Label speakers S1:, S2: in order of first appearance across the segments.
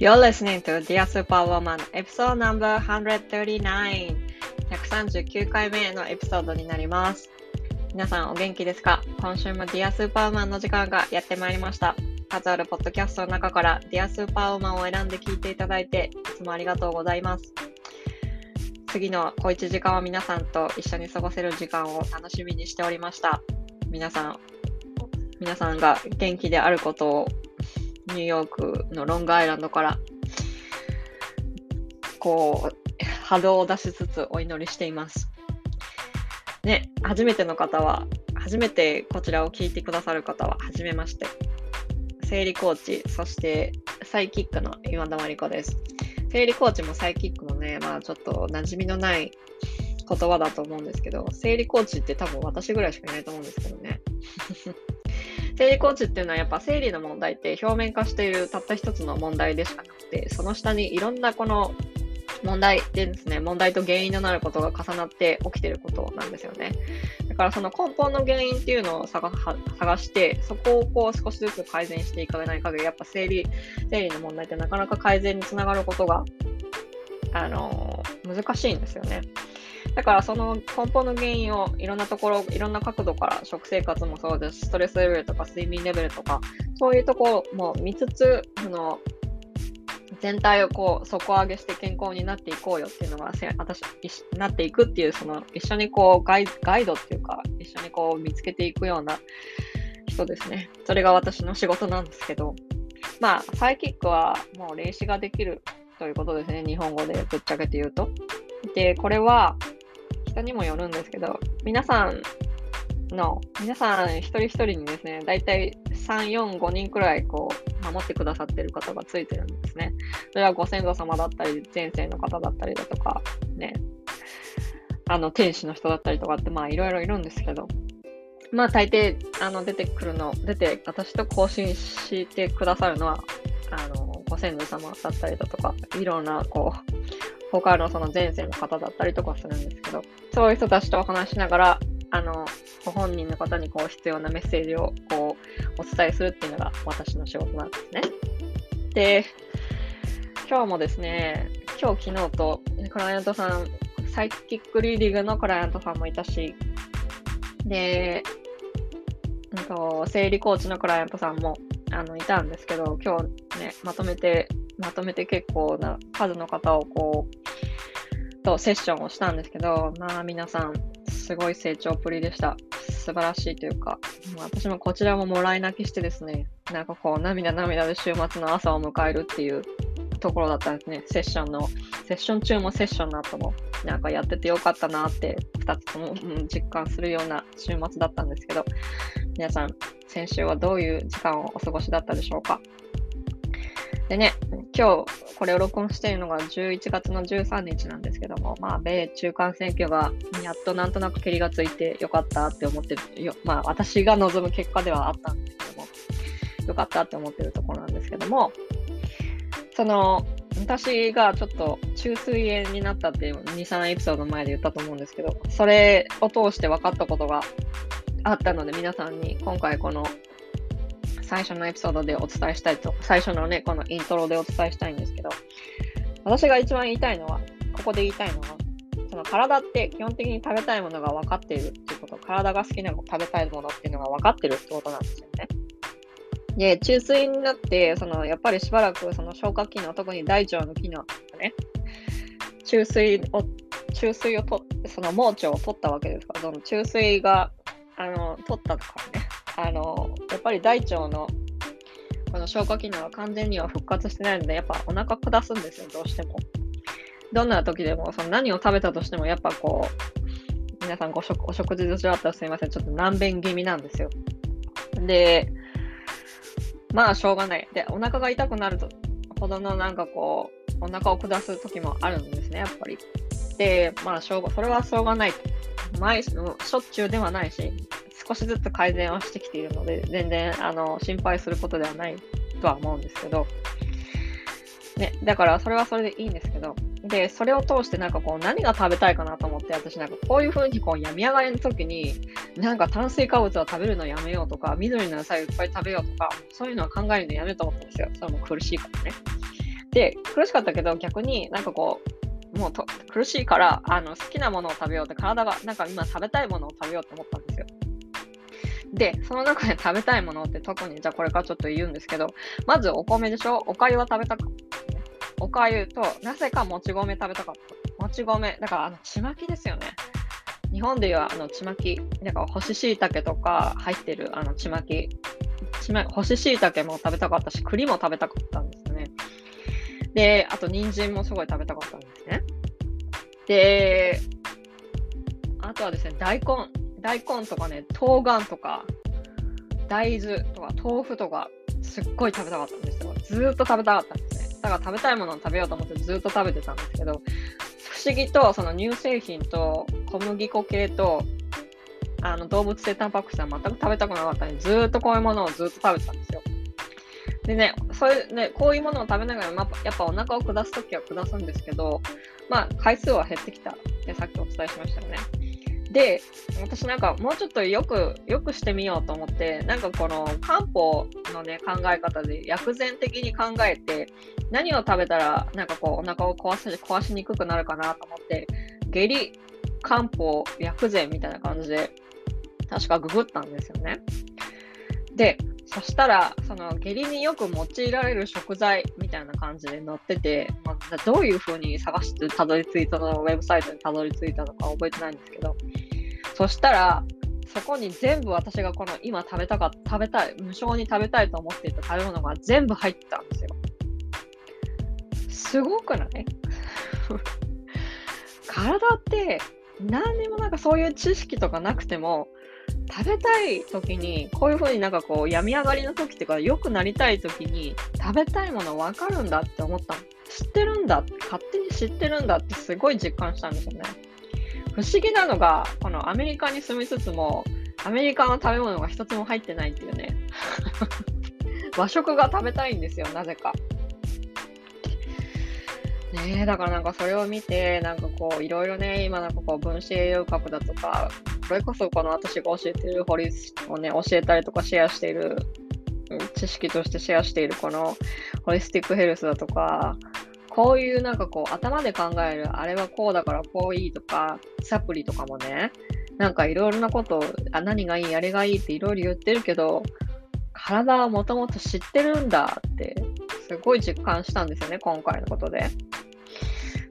S1: You're listening to Dear Superwoman episode number 139 139回目のエピソードになります。皆さんお元気ですか？今週も Dear Superwoman の時間がやってまいりました。数あるポッドキャストの中から Dear Superwoman を選んで聞いていただいていつもありがとうございます。次の小1時間は皆さんと一緒に過ごせる時間を楽しみにしておりました。皆さん皆さんが元気であることをニューヨークのロングアイランドから、こう、波動を出しつつお祈りしています。ね、初めての方は、初めてこちらを聞いてくださる方は、はじめまして。生理コーチ、そしてサイキックの今田真理子です。生理コーチもサイキックもね、まあちょっと馴染みのない言葉だと思うんですけど、生理コーチって多分私ぐらいしかいないと思うんですけどね。生理コーチっていうのはやっぱ生理の問題って表面化しているたった一つの問題でしかなくて、その下にいろんなこの問題でですね、問題と原因となることが重なって起きてることなんですよね。だからその根本の原因っていうのを探して、そこをこう少しずつ改善していかない限り、やっぱ生理、生理の問題ってなかなか改善につながることが、あの、難しいんですよね。だからその根本の原因をいろんなところ、いろんな角度から食生活もそうですしストレスレベルとか睡眠レベルとか、そういうところも見つつ、その全体をこう底上げして健康になっていこうよっていうのが私なっていくっていうその一緒にこうガイガイドっていうか一緒にこう見つけていくような人ですね。それが私の仕事なんですけど、まあサイキックはもう霊視ができるということですね。日本語でぶっちゃけて言うと。で、これは人にもよるんですけど、皆さんの、皆さん一人一人にですね、だいたい3、4、5人くらいこう、守ってくださってる方がついてるんですね。それはご先祖様だったり、前世の方だったりだとか、ね、あの、天使の人だったりとかって、まあいろいろいるんですけど、まあ大抵、あの、出てくるの、出て、私と交信してくださるのは、あの、ご先祖様だったりだとか、いろんな、こう、他のその前世の方だったりとかするんですけど、そういう人たちとお話しながら、あの、ご本人の方にこう必要なメッセージをこうお伝えするっていうのが私の仕事なんですね。で、今日もですね、今日昨日とクライアントさん、サイキックリーディングのクライアントさんもいたし、で、うんと、生理コーチのクライアントさんもあのいたんですけど、今日ね、まとめてまとめて結構な数の方をこう、とセッションをしたんですけど、まあ皆さん、すごい成長っぷりでした。素晴らしいというか、もう私もこちらももらい泣きしてですね、なんかこう涙涙で週末の朝を迎えるっていうところだったんですね。セッションの、セッション中もセッションの後も、なんかやっててよかったなって2つとも、うん、実感するような週末だったんですけど、皆さん、先週はどういう時間をお過ごしだったでしょうかでね、今日これを録音しているのが11月の13日なんですけども、まあ、米中間選挙がやっとなんとなく蹴りがついてよかったって思ってるよ、まあ、私が望む結果ではあったんですけども、よかったって思ってるところなんですけども、その、私がちょっと中水炎になったっていう2、3エピソード前で言ったと思うんですけど、それを通して分かったことがあったので、皆さんに今回この最初のエピソードでお伝えしたいと、最初のね、このイントロでお伝えしたいんですけど、私が一番言いたいのは、ここで言いたいのは、その体って基本的に食べたいものが分かっているっていうこと、体が好きな食べたいものっていうのが分かってるってことなんですよね。で、中水になって、そのやっぱりしばらくその消化機能、特に大腸の機能とかね、中水を、中水をとその盲腸を取ったわけですから、その中水が、あの、取ったとかね、あの、やっぱり大腸のこの消化機能は完全には復活してないので、やっぱお腹下すんですよ、どうしても。どんな時でも、その何を食べたとしても、やっぱこう、皆さんご食お食事中だったらすいません、ちょっと難便気味なんですよ。で、まあ、しょうがない。で、お腹が痛くなるとほどのなんかこう、お腹を下す時もあるんですね、やっぱり。で、まあ、しょうが、それはしょうがない。毎しょっちゅうではないし、少しずつ改善はしてきているので、全然あの心配することではないとは思うんですけど、ね、だからそれはそれでいいんですけど、で、それを通してなんかこう何が食べたいかなと思って、私なんかこういう風にこう病み上がりの時に、なんか炭水化物は食べるのやめようとか、緑の野菜をいっぱい食べようとか、そういうのは考えるのやめようと思ったんですよ。それも苦しいからね。で、苦しかったけど、逆になんかこう、もうと苦しいからあの好きなものを食べようって体がなんか今食べたいものを食べようと思ったんですよ。で、その中で 食べたいものって特にじゃあこれからちょっと言うんですけど、まずお米でしょ？お粥は食べたかった、ね。お粥と、なぜかもち米食べたかった。もち米、だからあのちまきですよね。日本でいうあのちまき、なんか干し椎茸とか入ってるあのちまき、ちま干し椎茸も食べたかったし、栗も食べたかったんですよね。で、あと人参もすごい食べたかったんですね。で、あとはですね、大根。大根とかね、冬瓜とか、大豆とか豆腐とか、すっごい食べたかったんですよ。ずーっと食べたかったんですね。だから食べたいものを食べようと思ってずっと食べてたんですけど、思議とその乳製品と小麦粉系とあの動物性タンパク質は全く食べたくなかったんで、ずっとこういうものをずっと食べてたんですよ。でね、そういうね、こういうものを食べながら、まやっぱお腹を下すときは下すんですけど、まあ、回数は減ってきたってさっきお伝えしましたよね。で、私なんかもうちょっとよく、よくしてみようと思って、なんかこの漢方のね、考え方で薬膳的に考えて、何を食べたら、なんかこう、お腹を壊し壊しにくくなるかなと思って、下痢、漢方、薬膳みたいな感じで、確かググったんですよね。で、そしたら、その下痢によく用いられる食材みたいな感じで載ってて、まあ、どういうふうに探してたどり着いたの、ウェブサイトにたどり着いたのか覚えてないんですけど、そしたら、そこに全部私がこの今食べたか食べたい、無償に食べたいと思っていた食べ物が全部入ってたんですよ。すごくない？体って何にもなんかそういう知識とかなくても食べたい時に、こういう風になんかこう、病み上がりの時っていうか、良くなりたい時に、食べたいもの分かるんだって思ったの。知ってるんだ、勝手に知ってるんだってすごい実感したんですよね。不思議なのが、このアメリカに住みつつも、アメリカの食べ物が一つも入ってないっていうね。和食が食べたいんですよ、なぜか。ねえ、だからなんかそれを見て、なんかこう、いろいろね、今なんかこう、分子栄養学だとか、それこそこの私が教えているホリスをね、教えたりとかシェアしている、知識としてシェアしているこのホリスティックヘルスだとか、こういうなんかこう、頭で考える、あれはこうだからこういいとか、サプリとかもね、なんかいろいろなこと、あ、何がいい、あれがいいっていろいろ言ってるけど、体はもともと知ってるんだって、すごい実感したんですよね、今回のことで。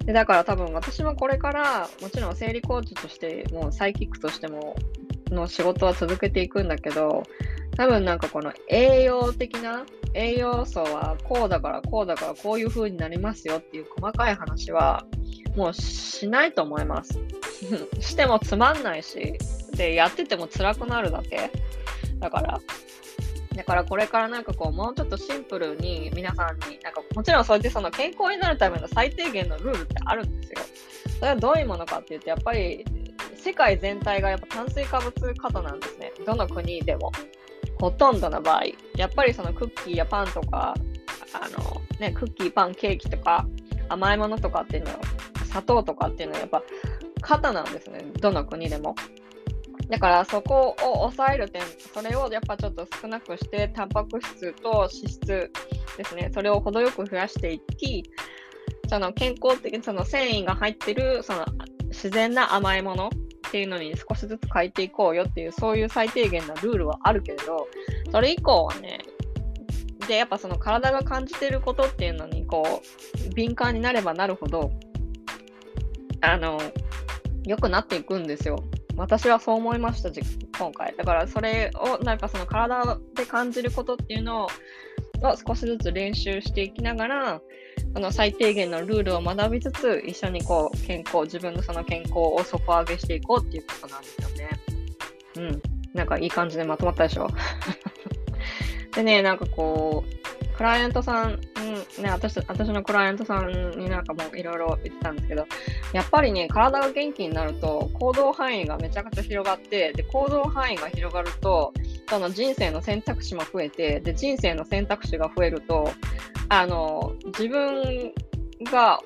S1: でだから多分私もこれからもちろん生理コーチとしてもうサイキックとしてもの仕事は続けていくんだけど多分なんかこの栄養的な栄養素はこうだからこうだからこういう風になりますよっていう細かい話はもうしないと思います。してもつまんないしでやってても辛くなるだけだからだからこれからなんかこう、もうちょっとシンプルに皆さんに、なんかもちろんそうやってその健康になるための最低限のルールってあるんですよ。それはどういうものかっていうと、やっぱり世界全体がやっぱ炭水化物過多なんですね。どの国でも。ほとんどの場合。やっぱりそのクッキーやパンとか、あの、ね、クッキー、パン、ケーキとか、甘いものとかっていうのは、砂糖とかっていうのはやっぱ肩なんですね。どの国でも。だからそこを抑える点、それをやっぱちょっと少なくして、タンパク質と脂質ですね、それを程よく増やしていき、その健康的、その繊維が入ってる、その自然な甘いものっていうのに少しずつ変えていこうよっていう、そういう最低限なルールはあるけれど、それ以降はね、で、やっぱその体が感じてることっていうのに、こう、敏感になればなるほど、あの、良くなっていくんですよ。私はそう思いました、今回。だからそれをなんかその体で感じることっていうのを少しずつ練習していきながら、その最低限のルールを学びつつ、一緒にこう健康、自分のその健康を底上げしていこうっていうことなんですよね。うん。なんかいい感じでまとまったでしょ？でね、なんかこう、クライアントさん、うん、ね、私、私のクライアントさんになんかもいろいろ言ってたんですけど、やっぱりね、体が元気になると行動範囲がめちゃくちゃ広がって、で、行動範囲が広がると、その人生の選択肢も増えて、で、人生の選択肢が増えると、あの、自分が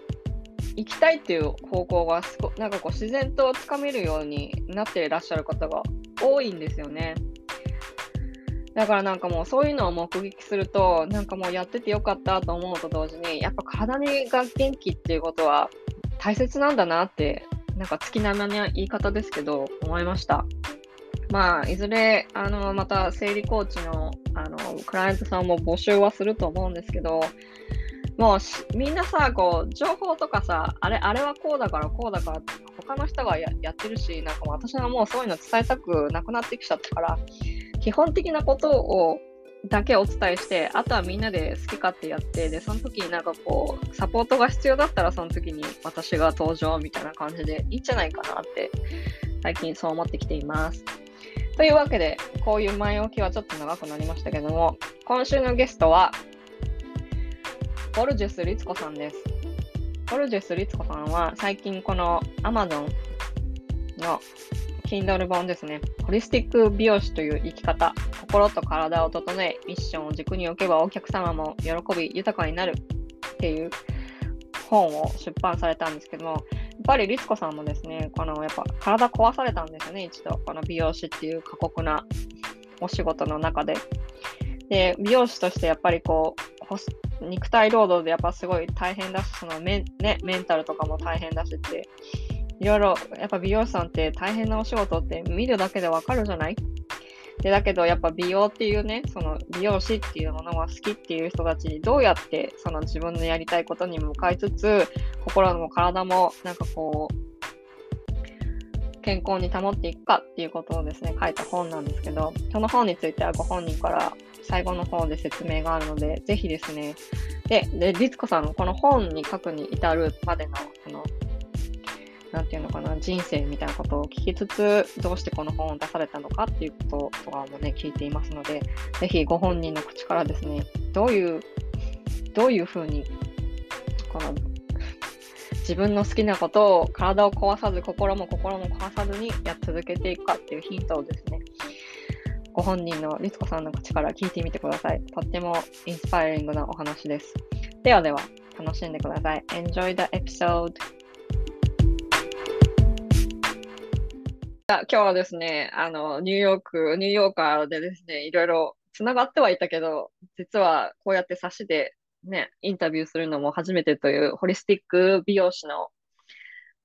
S1: 行きたいっていう方向がすこ、なんかこう自然とつかめるようになっていらっしゃる方が多いんですよね。だからなんかもうそういうのを目撃すると、なんかもうやっててよかったと思うと同時に、やっぱ体が元気っていうことは大切なんだなって、なんか月並みな言い方ですけど、思いました。まあ、いずれ、あの、また生理コーチの、あの、クライアントさんも募集はすると思うんですけど、もうみんなさ、こう、情報とかさ、あれ、あれはこうだからこうだから他の人がやってるし、なんか私はもうそういうの伝えたくなくなってきちゃったから、基本的なことをだけお伝えして、あとはみんなで好き勝手やって、で、その時になんかこう、サポートが必要だったらその時に私が登場みたいな感じでいいんじゃないかなって、最近そう思ってきています。というわけで、こういう前置きはちょっと長くなりましたけども、今週のゲストは、ボルジュス・リツコさんです。ボルジュス・リツコさんは最近この Amazon の Kindle 本ですね。ホリスティック美容師という生き方、心と体を整え、ミッションを軸に置けばお客様も喜び豊かになるっていう本を出版されたんですけども、やっぱりリツコさんもですね、このやっぱ体壊されたんですよね、一度。この美容師っていう過酷なお仕事の中で。で、美容師としてやっぱりこう、肉体労働でやっぱすごい大変だし、そのメ,、ね、メンタルとかも大変だしって、いろいろ、やっぱ美容師さんって大変なお仕事って見るだけでわかるじゃない？で、だけどやっぱ美容っていうね、その美容師っていうものが好きっていう人たちにどうやってその自分のやりたいことに向かいつつ、心も体もなんかこう、健康に保っていくかっていうことをですね、書いた本なんですけど、その本についてはご本人から最後の方で説明があるので、ぜひですね、で、で、リツコさんのこの本に書くに至るまでの、その、なんていうのかな、人生みたいなことを聞きつつ、どうしてこの本を出されたのかっていうこととかもね、聞いていますので、ぜひご本人の口からですね、どういう、どういうふうに、この自分の好きなことを体を壊さず、心も心も壊さずにやっ続けていくかっていうヒントをですね、ご本人のリツコさんの口から聞いてみてください。とってもインスパイリングなお話です。ではでは、楽しんでください。Enjoy the episode! 今日はですね、あの、ニューヨーク、ニューヨーカーでですね、いろいろ繋がってはいたけど、実はこうやって差しでね、インタビューするのも初めてというホリスティック美容師の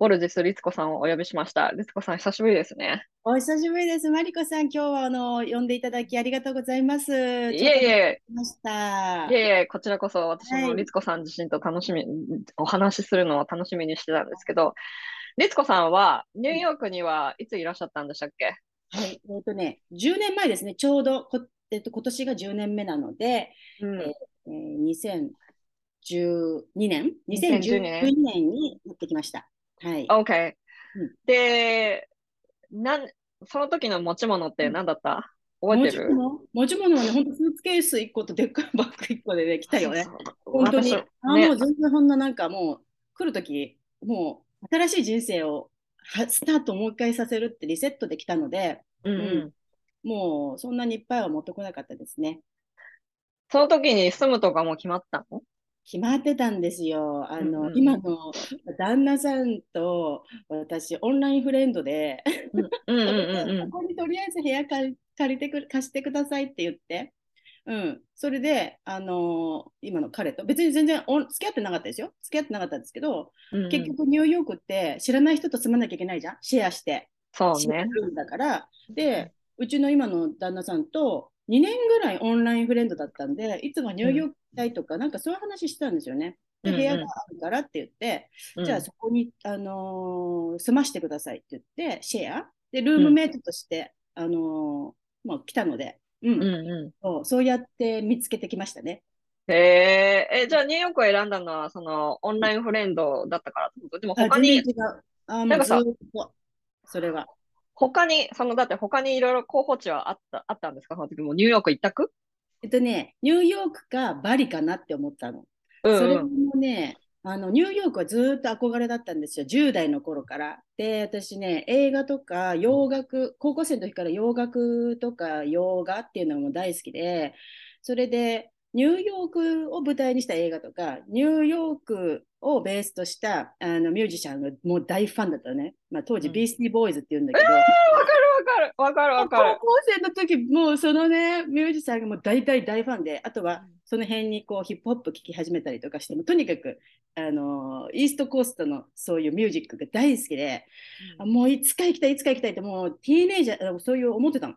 S1: ボルジス・リツコさんをお呼びしました。リツコさん、久しぶりですね。
S2: お久しぶりです。マリコさん、今日はあの呼んでいただきありがとうございます。い
S1: えいえ。
S2: ました
S1: いえいえ、こちらこそ私もリツコさん自身と楽しみ、はい、お話しするのを楽しみにしてたんですけど、リツコさんはニューヨークにはいついらっしゃったんでしたっけ？
S2: はい、えっ、ー、とね、10年前ですね、ちょうどこ、えーと、今年が10年目なので、うん、えー、2012年、2012年に持ってきました。はい。
S1: OK、うん、で、なんその時の持ち物って何だった、うん、覚えてる？
S2: 持ち物？はね、本当スーツケース1個とでっかいバッグ1個でね、来たよね。本当に。あ、ね、もう全然そんななんかもう来る時もう新しい人生をスタートもう一回させるってリセットできたので、うん、うん、もうそんなにいっぱいは持ってこなかったですね。
S1: その時に住むとかも決まったの？
S2: 決まってたんですよ。あの、うんうん、今の旦那さんと私、オンラインフレンドで、ここにとりあえず部屋借りてく貸してくださいって言って、うん、それで、あのー、今の彼と、別に全然お付き合ってなかったですよ。付き合ってなかったんですけど、うん、結局ニューヨークって知らない人と住まなきゃいけないじゃん、シェアして。
S1: そうね。
S2: だから、で、うちの今の旦那さんと2年ぐらいオンラインフレンドだったんで、いつもニューヨーク行きたいとか、うん、なんかそういう話してたんですよね。で、部屋があるからって言って、うんうん、じゃあそこに、あのー、住ましてくださいって言って、シェア。で、ルームメイトとして、うん、あのー、もう来たので、うん、うんうん。そう、そうやって見つけてきましたね。
S1: へえ、え、じゃあニューヨークを選んだのは、そのオンラインフレンドだったからってこと？でも他に、
S2: あなんかさ、それは。
S1: 他に、そのだって他にいろいろ候補地はあったあったんですか？その時もニューヨーク一択
S2: えっとね、ニューヨークかバリかなって思ったの。うんうん、それもね、あのニューヨークはずっと憧れだったんですよ、10代の頃から。で、私ね、映画とか洋楽、高校生の時から洋楽とか洋画っていうのも大好きで、それでニューヨークを舞台にした映画とか、ニューヨークをベースとしたあのミュージシャンがもう大ファンだったね。まあ、当時、ビースティーボーイズって言うんだけど。えー、
S1: るわかる、わかる。
S2: 高校生の時、もうそのね、ミュージシャンがもう大大大ファンで、あとはその辺にこうヒップホップ聴き始めたりとかしても、とにかく、あのイーストコーストのそういうミュージックが大好きで、うん、もういつか行きたい、いつか行きたいって、もうティーネイジャー、そういう思ってたの。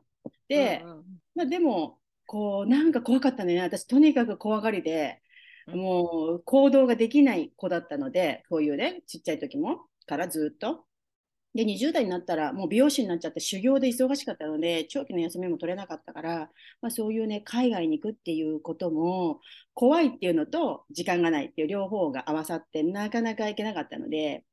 S2: で、うんうん、まあ、でも、こう、なんか怖かったね。私、とにかく怖がりで、もう行動ができない子だったので、こういうね、ちっちゃい時もからずっと。で、20代になったら、もう美容師になっちゃって、修行で忙しかったので、長期の休みも取れなかったから、まあ、そういうね、海外に行くっていうことも、怖いっていうのと、時間がないっていう両方が合わさって、なかなか行けなかったので、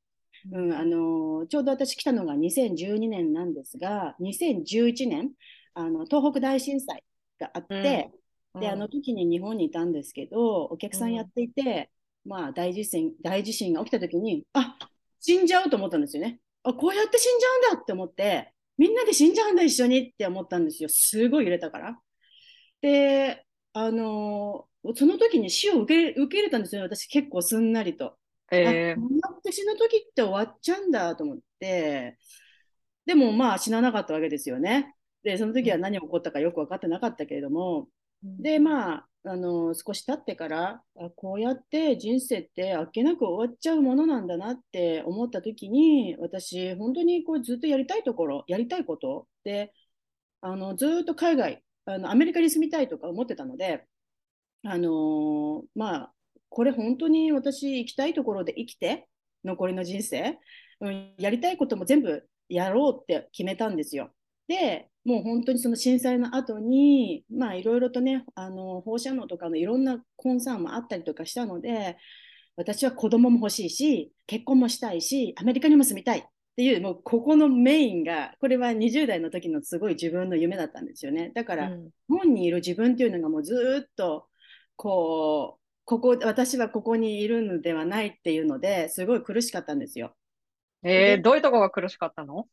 S2: うん、あのちょうど私来たのが2012年なんですが、2011年、あの東北大震災があって、うん、で、あの時に日本にいたんですけど、お客さんやっていて、うん、まあ大地震、大地震が起きた時に、あ死んじゃうと思ったんですよね。あこうやって死んじゃうんだって思って、みんなで死んじゃうんだ、一緒にって思ったんですよ。すごい揺れたから。で、あのー、その時に死を受け受け入れたんですよ、私結構すんなりと。えー、こうやって死ぬ時って終わっちゃうんだと思って、でもまあ死ななかったわけですよね。で、その時は何が起こったかよく分かってなかったけれども、で、まあ、あの少し経ってからあこうやって人生ってあっけなく終わっちゃうものなんだなって思った時に私本当にこうずっとやりたいところやりたいことであのずっと海外あのアメリカに住みたいとか思ってたのであのまあこれ本当に私行きたいところで生きて残りの人生、うん、やりたいことも全部やろうって決めたんですよ。でもう本当にその震災の後に、まあいろいろとね、あの放射能とかのいろんなコンサーンもあったりとかしたので、私は子供も欲しいし、結婚もしたいし、アメリカにも住みたいっていう、もうここのメインが、これは20代の時のすごい自分の夢だったんですよね。だから、うん、日本にいる自分っていうのがもうずっと、こう、ここ、私はここにいるのではないっていうのですごい苦しかったんですよ。
S1: えー、どういうとこが苦しかったの？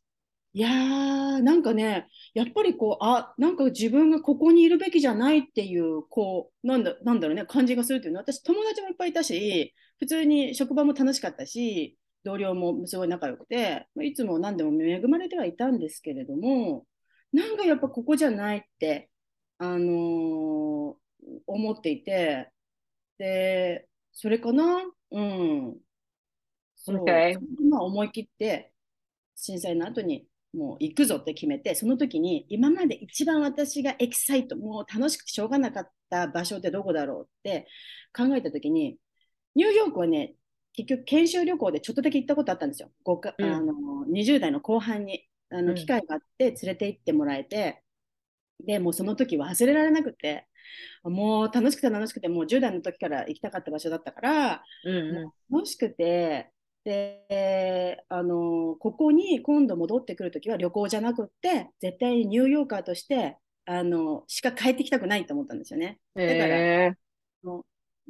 S2: いやー、なんかね、やっぱりこう、あ、なんか自分がここにいるべきじゃないっていう、こう、なんだ、なんだろうね、感じがするっていうのは、私、友達もいっぱいいたし、普通に職場も楽しかったし、同僚もすごい仲良くて、いつも何でも恵まれてはいたんですけれども、なんかやっぱここじゃないって、あのー、思っていて、で、それかな？うん。そう。
S1: Okay.
S2: まあ思い切って、震災の後にもう行くぞって決めて、その時に今まで一番私がエキサイト、もう楽しくてしょうがなかった場所ってどこだろうって考えた時に、ニューヨークはね、結局研修旅行でちょっとだけ行ったことあったんですよ。かうん、あの20代の後半にあの機会があって連れて行ってもらえて、うん、でもうその時忘れられなくて、もう楽しくて楽しくて、もう10代の時から行きたかった場所だったから、
S1: うんう
S2: ん、楽しくて、であのここに今度戻ってくるときは旅行じゃなくって絶対にニューヨーカーとしてあのしか帰ってきたくないと思ったんですよね。だから、えー、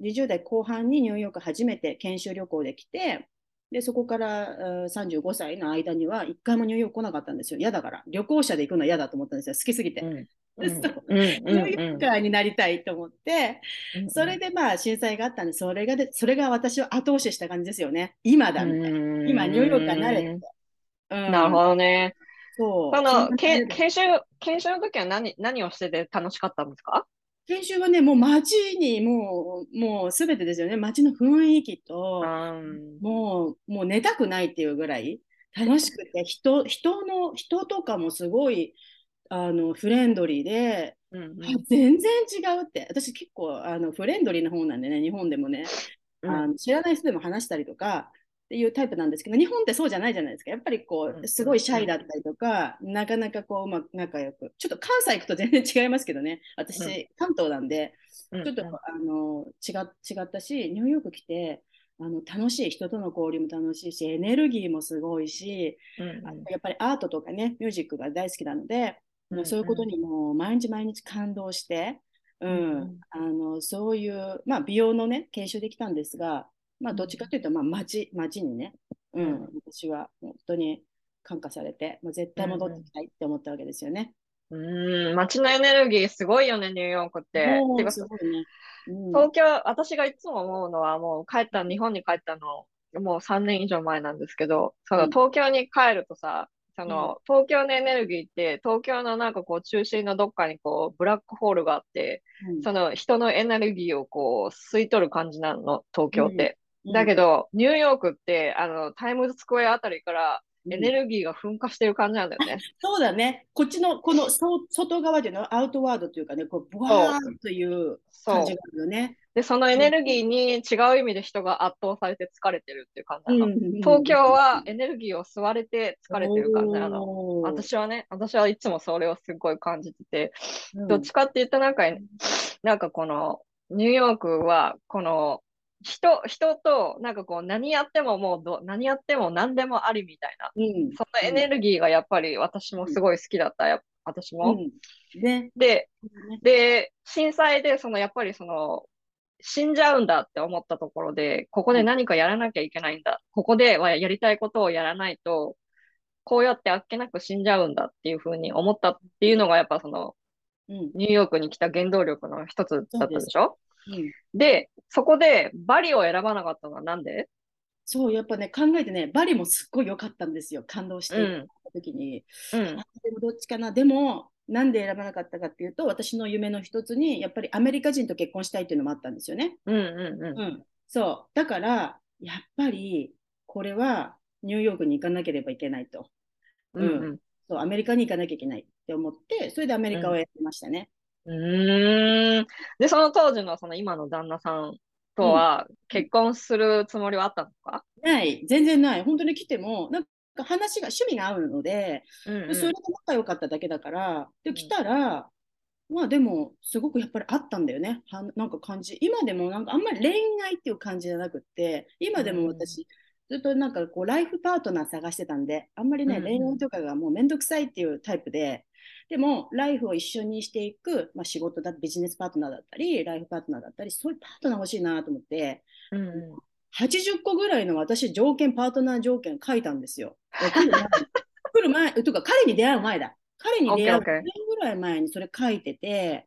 S2: 20代後半にニューヨーク初めて研修旅行で来てでそこから35歳の間には1回もニューヨーク来なかったんですよ。嫌だから旅行者で行くのは嫌だと思ったんですよ好きすぎて。うんニューヨーカーになりたいと思って、それでまあ震災があったんで、それがで、それが私を後押しした感じですよね。今だみたいな。今、ニューヨーカーになれて。
S1: なるほどね。そう。そのけ研修、研修の時は何何をしてて楽しかったんですか？
S2: 研修はね、もう街にもう、もうすべてですよね。街の雰囲気と、もう、もう寝たくないっていうぐらい楽しくて、人、人の、人とかもすごい、あのフレンドリーで、うんうん、全然違うって。私結構あのフレンドリーな方なんでね日本でもね、うん、あの知らない人でも話したりとかっていうタイプなんですけど日本ってそうじゃないじゃないですか。やっぱりこうすごいシャイだったりとか、なかなかこううまく仲良く。ちょっと関西行くと全然違いますけどね。私、うん、関東なんでちょっと、あの違違ったしニューヨーク来てあの楽しい人との交流も楽しいしエネルギーもすごいし、うんうん、あやっぱりアートとかねミュージックが大好きなのでうんうん、そういうことにも毎日毎日感動して、うん、うん、あのそういう、まあ、美容のね研修できたんですが、まあ、どっちかというと、まあ、町町にね、うん、うん、私は本当に感化されて、まあ、絶対戻ってきたいって思ったわけですよね。
S1: うん、街のエネルギーすごいよね、ニューヨークって。ね、うん、東京、私がいつも思うのは、もう帰った、日本に帰ったの、もう3年以上前なんですけど、その東京に帰るとさ、その、東京のエネルギーって、東京のなんかこう中心のどっかにこうブラックホールがあって、うん、その人のエネルギーをこう吸い取る感じなの、東京って。うん、だけど、ニューヨークって、あの、タイムズスクエアあたりからエネルギーが噴火してる感じなんだよね。
S2: そうだね。こっちのこの外側でのアウトワードというかね、こうブワーンという感じがあるよね。
S1: で、そのエネルギーに違う意味で人が圧倒されて疲れてるっていう感じなの。東京はエネルギーを吸われて疲れてる感じなの。私はね、私はいつもそれをすごい感じてて、うん、どっちかって言ったなんか、なんかこの、ニューヨークは、この、人、人と、なんかこう、何やってももうど、何やっても何でもありみたいな、うん、そのエネルギーがやっぱり私もすごい好きだった、や私も。うん。ね、で、で、震災で、そのやっぱりその、死んじゃうんだって思ったところで、ここで何かやらなきゃいけないんだ。ここではやりたいことをやらないと、こうやってあっけなく死んじゃうんだっていうふうに思ったっていうのが、やっぱその、うん、ニューヨークに来た原動力の一つだったでしょ？うん、で、そこでバリを選ばなかったのはなんで？
S2: そう、やっぱね、考えてね、バリもすっごい良かったんですよ。感動してた時に。うん、でもどっちかな？でも、なんで選ばなかったかっていうと、私の夢の一つに、やっぱりアメリカ人と結婚したいっていうのもあったんですよね。うんうんうん。うん、そう。だから、やっぱり、これはニューヨークに行かなければいけないと。うん、うん、そう、アメリカに行かなきゃいけないって思って、それでアメリカを選びましたね。
S1: うん。うん。で、その当時のその今の旦那さんとは結婚するつもりはあったのか、
S2: ない、全然ない。本当に来ても、なん話が趣味が合うので、うんうん、それで仲良かっただけだからで来たら、うん、まあでもすごくやっぱりあったんだよね。はなんか感じ。今でもなんかあんまり恋愛っていう感じじゃなくって今でも私、ずっとなんかこうライフパートナー探してたんであんまりね、うんうん、恋愛とかがもうめんどくさいっていうタイプででもライフを一緒にしていく、まあ、仕事だビジネスパートナーだったりライフパートナーだったりそういうパートナー欲しいなと思って、うんうん、80個ぐらいの私条件、パートナー条件書いたんですよ。来る前、とか彼に出会う前だ。彼に出会う1年ぐらい前にそれ書いてて、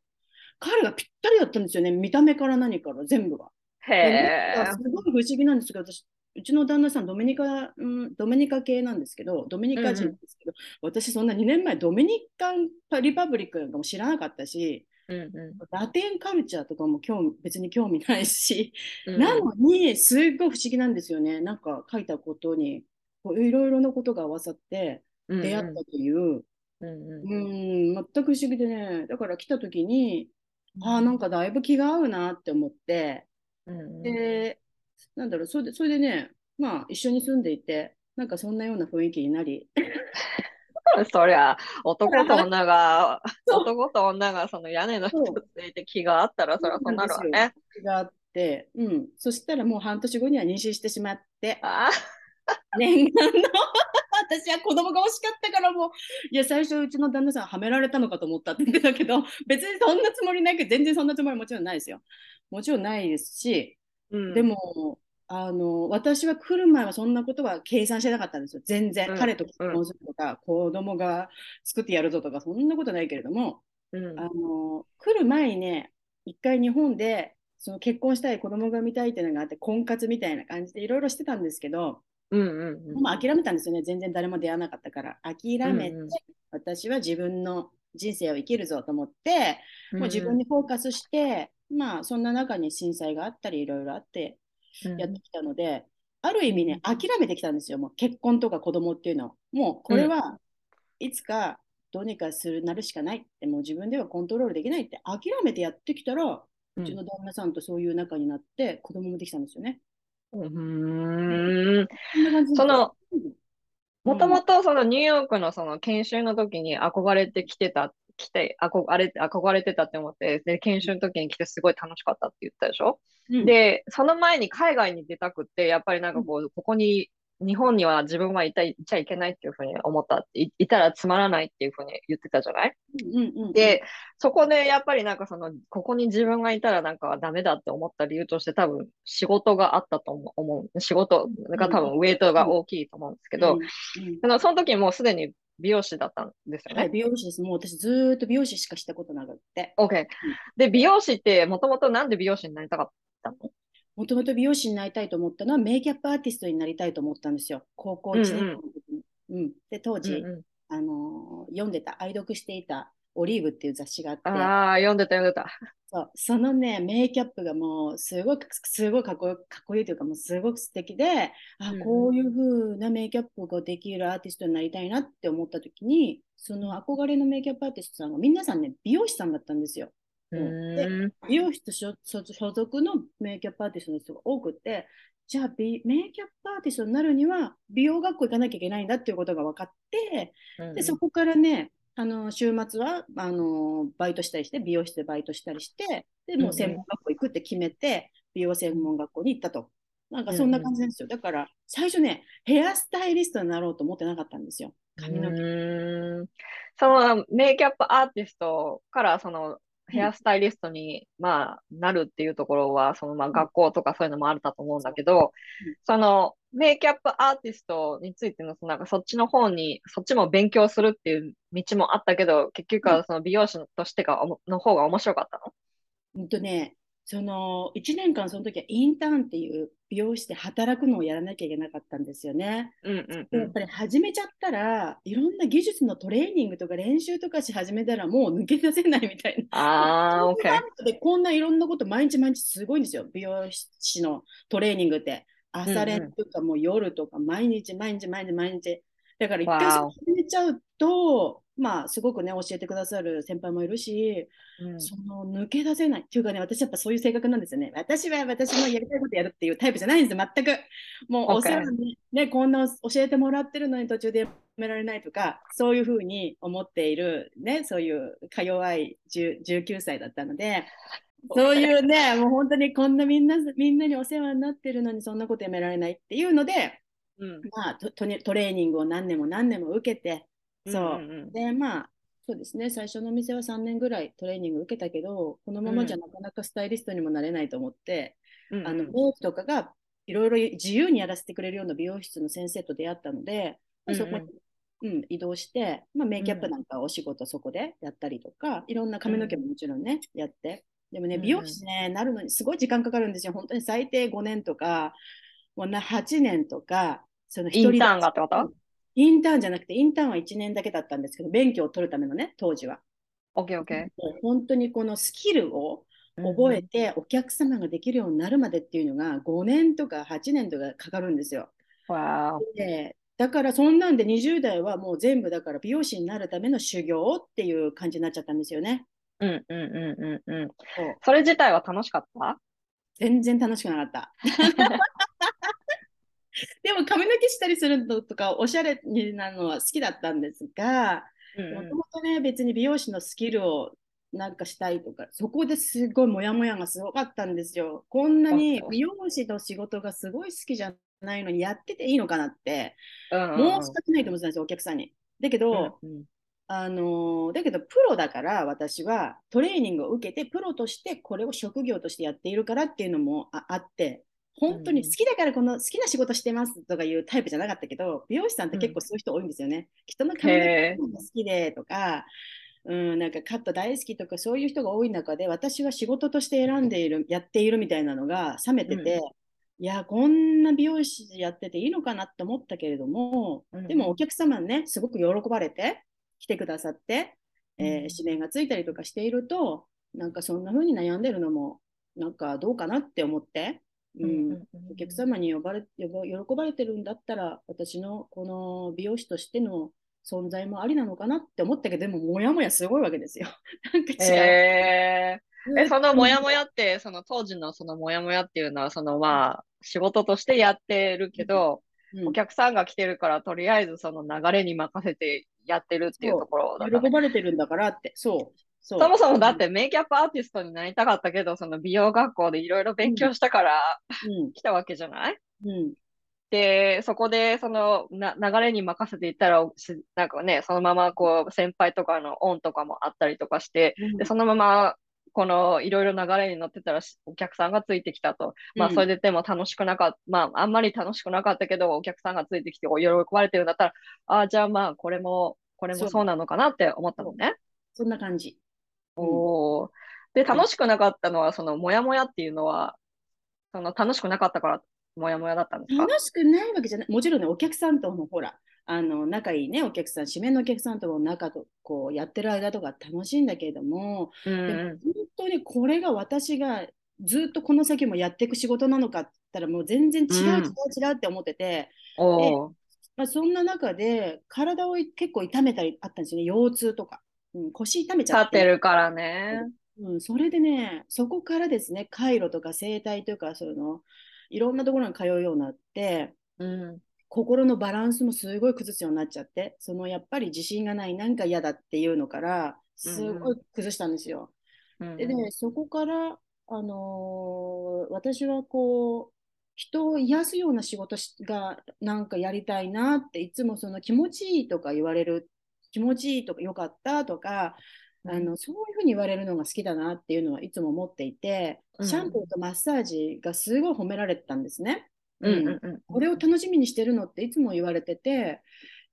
S2: 彼がぴったりだったんですよね。見た目から何から全部が。へすごい不思議なんですけど、私、うちの旦那さんドミニカ、うん、ドミニカ系なんですけど、ドミニカ人ですけど、うん、私そんな2年前ドミニカンリパブリックなんかも知らなかったし、うんうん、ラテンカルチャーとかも興味別に興味ないし、うん、なのにすっごい不思議なんですよね。なんか書いたことにいろいろなことが合わさって出会ったという、うん、うん、全く不思議でね。だから来た時に、うん、あなんかだいぶ気が合うなって思って、うん、でなんだろうそれでそれでねまあ一緒に住んでいてなんかそんなような雰囲気になり
S1: そりゃ、男と女が、男と女がその屋根の一ついて気があったら、そりゃそうなるわね。
S2: 気があって、うん。そしたらもう半年後には妊娠してしまって、念願の私は子供が欲しかったからもう、いや、最初うちの旦那さんはめられたのかと思ったって言ってたけど、別にそんなつもりないけど、全然そんなつもりもちろんないですよ。もちろんないですし、うん、でも、あの私は来る前はそんなことは計算してなかったんですよ。全然。うん、彼と結婚するとか、うん、子供が作ってやるぞとか、そんなことないけれども、うん、あの来る前にね、一回日本でその結婚したい、子供が見たいっていうのがあって、婚活みたいな感じでいろいろしてたんですけど、うんうんうん、もう諦めたんですよね。全然誰も出会わなかったから。諦めて、うんうん、私は自分の人生を生きるぞと思って、もう自分にフォーカスして、まあそんな中に震災があったりいろいろあって、やってきたので、うん、ある意味ね、諦めてきたんですよ、もう結婚とか子供っていうのを。もうこれはいつかどうにかするなるしかないって、もう自分ではコントロールできないって諦めてやってきたら、うちの旦那さんとそういう仲になって子供もできたんですよね。うん。
S1: その、もともとそのニューヨークのその研修の時に憧れてきてた来て憧れ憧れてたって思って、で、研修の時に来てすごい楽しかったって言ったでしょ、うん、で、その前に海外に出たくって、やっぱりなんかこう、ここに日本には自分はいたいちゃいけないっていうふうに思ったってい、いたらつまらないっていうふうに言ってたじゃない、うんうんうん、で、そこでやっぱりなんかその、ここに自分がいたらなんかダメだって思った理由として多分仕事があったと思う。仕事が多分ウェイトが大きいと思うんですけど、うんうん、その時もうすでに美容師だったんですよね。
S2: はい、美容師です。もう私ずっと美容師しかしたことなくて。
S1: OK。で、美容師ってもともとなんで美容師になりたかったの
S2: もともと美容師になりたいと思ったのはメイキャップアーティストになりたいと思ったんですよ。高校1年の時に。うん、で当時、うんうん、あの読んでた愛読していた「オリーブ」っていう雑誌があって。
S1: ああ読んでた読んでた。
S2: そう。そのねメイキャップがもうすごくすごいかっこかっこいいというかもうすごく素敵であ、うん、こういう風なメイキャップができるアーティストになりたいなって思った時にその憧れのメイキャップアーティストさんが皆さんね美容師さんだったんですよ。で美容室所属のメイキャップアーティストの人が多くてじゃあメイキャップアーティストになるには美容学校行かなきゃいけないんだっていうことが分かって、でそこからねあの週末はあのバイトしたりして美容室でバイトしたりしてでもう専門学校行くって決めて、美容専門学校に行ったと。なんかそんな感じですよ。だから最初ね、ヘアスタイリストになろうと思ってなかったんですよ。髪の毛。
S1: そのメイキャップアーティストからそのヘアスタイリストに、まあ、なるっていうところは、そのまあ学校とかそういうのもあるかと思うんだけど、そのメイキャップアーティストについての、なんかそっちの方に、そっちも勉強するっていう道もあったけど、結局はその美容師としてがの方が面白かったの？
S2: うんとね、その1年間その時はインターンっていう美容師で働くのをやらなきゃいけなかったんですよね。
S1: うんうんうん、
S2: やっぱり始めちゃったらいろんな技術のトレーニングとか練習とかし始めたらもう抜け出せないみたい
S1: な。あー、
S2: OK。でこんないろんなこと毎日毎日すごいんですよ美容師のトレーニングって。朝練とかもう夜とか毎日毎日毎日毎日。だから一回始めちゃうと、まあ、すごくね、教えてくださる先輩もいるし、うん、その抜け出せないっていうかね、私やっぱそういう性格なんですよね。私は私のやりたいことやるっていうタイプじゃないんですよ、全く。もうお世話に、ね、こんな教えてもらってるのに途中でやめられないとか、そういうふうに思っている、ね、そういうか弱い19歳だったので、そういうね、もう本当にこんなみんなみんなにお世話になってるのにそんなことやめられないっていうので、うん、まあトトレーニングを何年も何年も受けて、そう。うんうん。う。ん、で、まあ、そうですね、最初のお店は3年ぐらいトレーニング受けたけど、このままじゃなかなかスタイリストにもなれないと思って、うん、あのメイクとかがいろいろ自由にやらせてくれるような美容室の先生と出会ったので、まあ、そこに、うん、うん、移動して、まあ、メイキャップなんかお仕事そこでやったりとか、いろんな髪の毛ももちろんね、やって。でもね、美容師ね、なるのにすごい時間かかるんですよ。本当に最低5年とか、もうな8年とか、
S1: そのインターンがってこと
S2: インターンじゃなくて、インターンは1年だけだったんですけど、勉強を取るためのね、当時は。
S1: OK, OK。
S2: 本当にこのスキルを覚えて、お客様ができるようになるまでっていうのが、5年とか8年とかかかるんですよ。
S1: Wow.
S2: でだからそんなんで20代はもう全部だから美容師になるための修行っていう感じになっちゃったんですよね。
S1: うんうんうんうんうん。それ自体は楽しかった？
S2: 全然楽しくなかった。でも髪の毛したりするのとかおしゃれになるのは好きだったんですが、もともとね、別に美容師のスキルをなんかしたいとか、そこですごいモヤモヤがすごかったんですよ。こんなに美容師の仕事がすごい好きじゃないのにやってていいのかなって、うんうん、申し訳ないと思ってたんですよ、お客さんに。だけど、うんうん、あのだけどプロだから私はトレーニングを受けてプロとしてこれを職業としてやっているからっていうのもあって本当に好きだからこの好きな仕事してますとかいうタイプじゃなかったけど、美容師さんって結構そういう人多いんですよね。人の髪の毛が好きでとか、うん、なんかカット大好きとかそういう人が多い中で、私は仕事として選んでいる、やっているみたいなのが冷めてて、うん、いや、こんな美容師やってていいのかなって思ったけれども、うん、でもお客様ね、すごく喜ばれて来てくださって、えー、指名がついたりとかしていると、なんかそんな風に悩んでるのも、なんかどうかなって思って、うん、お客様に呼ばれ喜ばれてるんだったら、私のこの美容師としての存在もありなのかなって思ったけど、でも、もやもやすごいわけですよ。なんか違う。
S1: えー、え、そのもやもやって、その当時のそのもやもやっていうのは、そのまあ、仕事としてやってるけど、うん、お客さんが来てるから、とりあえずその流れに任せてやってるっていうところ
S2: だ、ね、喜ばれてるんだからって、そう。
S1: そもそもだってメイキャップアーティストになりたかったけど、その美容学校でいろいろ勉強したから、うん、来たわけじゃない、
S2: うん、
S1: で、そこでそのな流れに任せていったら、なんかね、そのままこう先輩とかのオンとかもあったりとかして、うん、でそのままこのいろいろ流れに乗ってたらお客さんがついてきたと。まあそれででも楽しくなかった、まああんまり楽しくなかったけど、お客さんがついてきて喜ばれてるんだったら、ああ、じゃあまあこれも、これもそうなのかなって思ったのね。
S2: そんな感じ。
S1: おお。で、楽しくなかったのは、その、もやもやっていうのは、その、楽しくなかったから、もやもやだったんですか？
S2: 楽しくないわけじゃない。もちろんね、お客さんとも、ほら、あの仲いいねお客さん指名のお客さんとも仲とこうやってる間とか楽しいんだけれども、
S1: うん
S2: 本当にこれが私がずっとこの先もやっていく仕事なのかって言ったらもう全然違う違う違うって思ってて、
S1: おー。
S2: まあ、そんな中で体を結構痛めたりあったんですよね腰痛とか、うん、腰痛めち
S1: 立
S2: ゃって
S1: ってるからね。
S2: うん、それでねそこからですねカイロとか整体とかそういうのいろんなところに通うようになって
S1: うん。
S2: 心のバランスもすごい崩すようになっちゃってそのやっぱり自信がないなんか嫌だっていうのからすごい崩したんですよ。
S1: うん
S2: でね、そこから、あのー私はこう人を癒すような仕事しがなんかやりたいなっていつもその気持ちいいとか言われる気持ちいいとかよかったとか、
S1: うん。
S2: あのそういうふうに言われるのが好きだなっていうのはいつも思っていて、
S1: うん
S2: シャンプーとマッサージがすごい褒められてたんですね。
S1: うん
S2: これを楽しみにしてるのっていつも言われてて、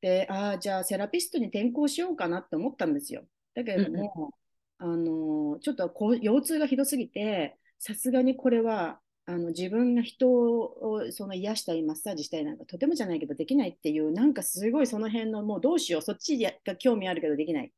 S2: で、ああ、じゃあセラピストに転校しようかなって思ったんですよ。だけれども、あのちょっとこう腰痛がひどすぎて、さすがにこれはあの自分が人をその癒したりマッサージしたりなんかとてもじゃないけどできないっていう、なんかすごいその辺のもうどうしよう、そっちが興味あるけどできない。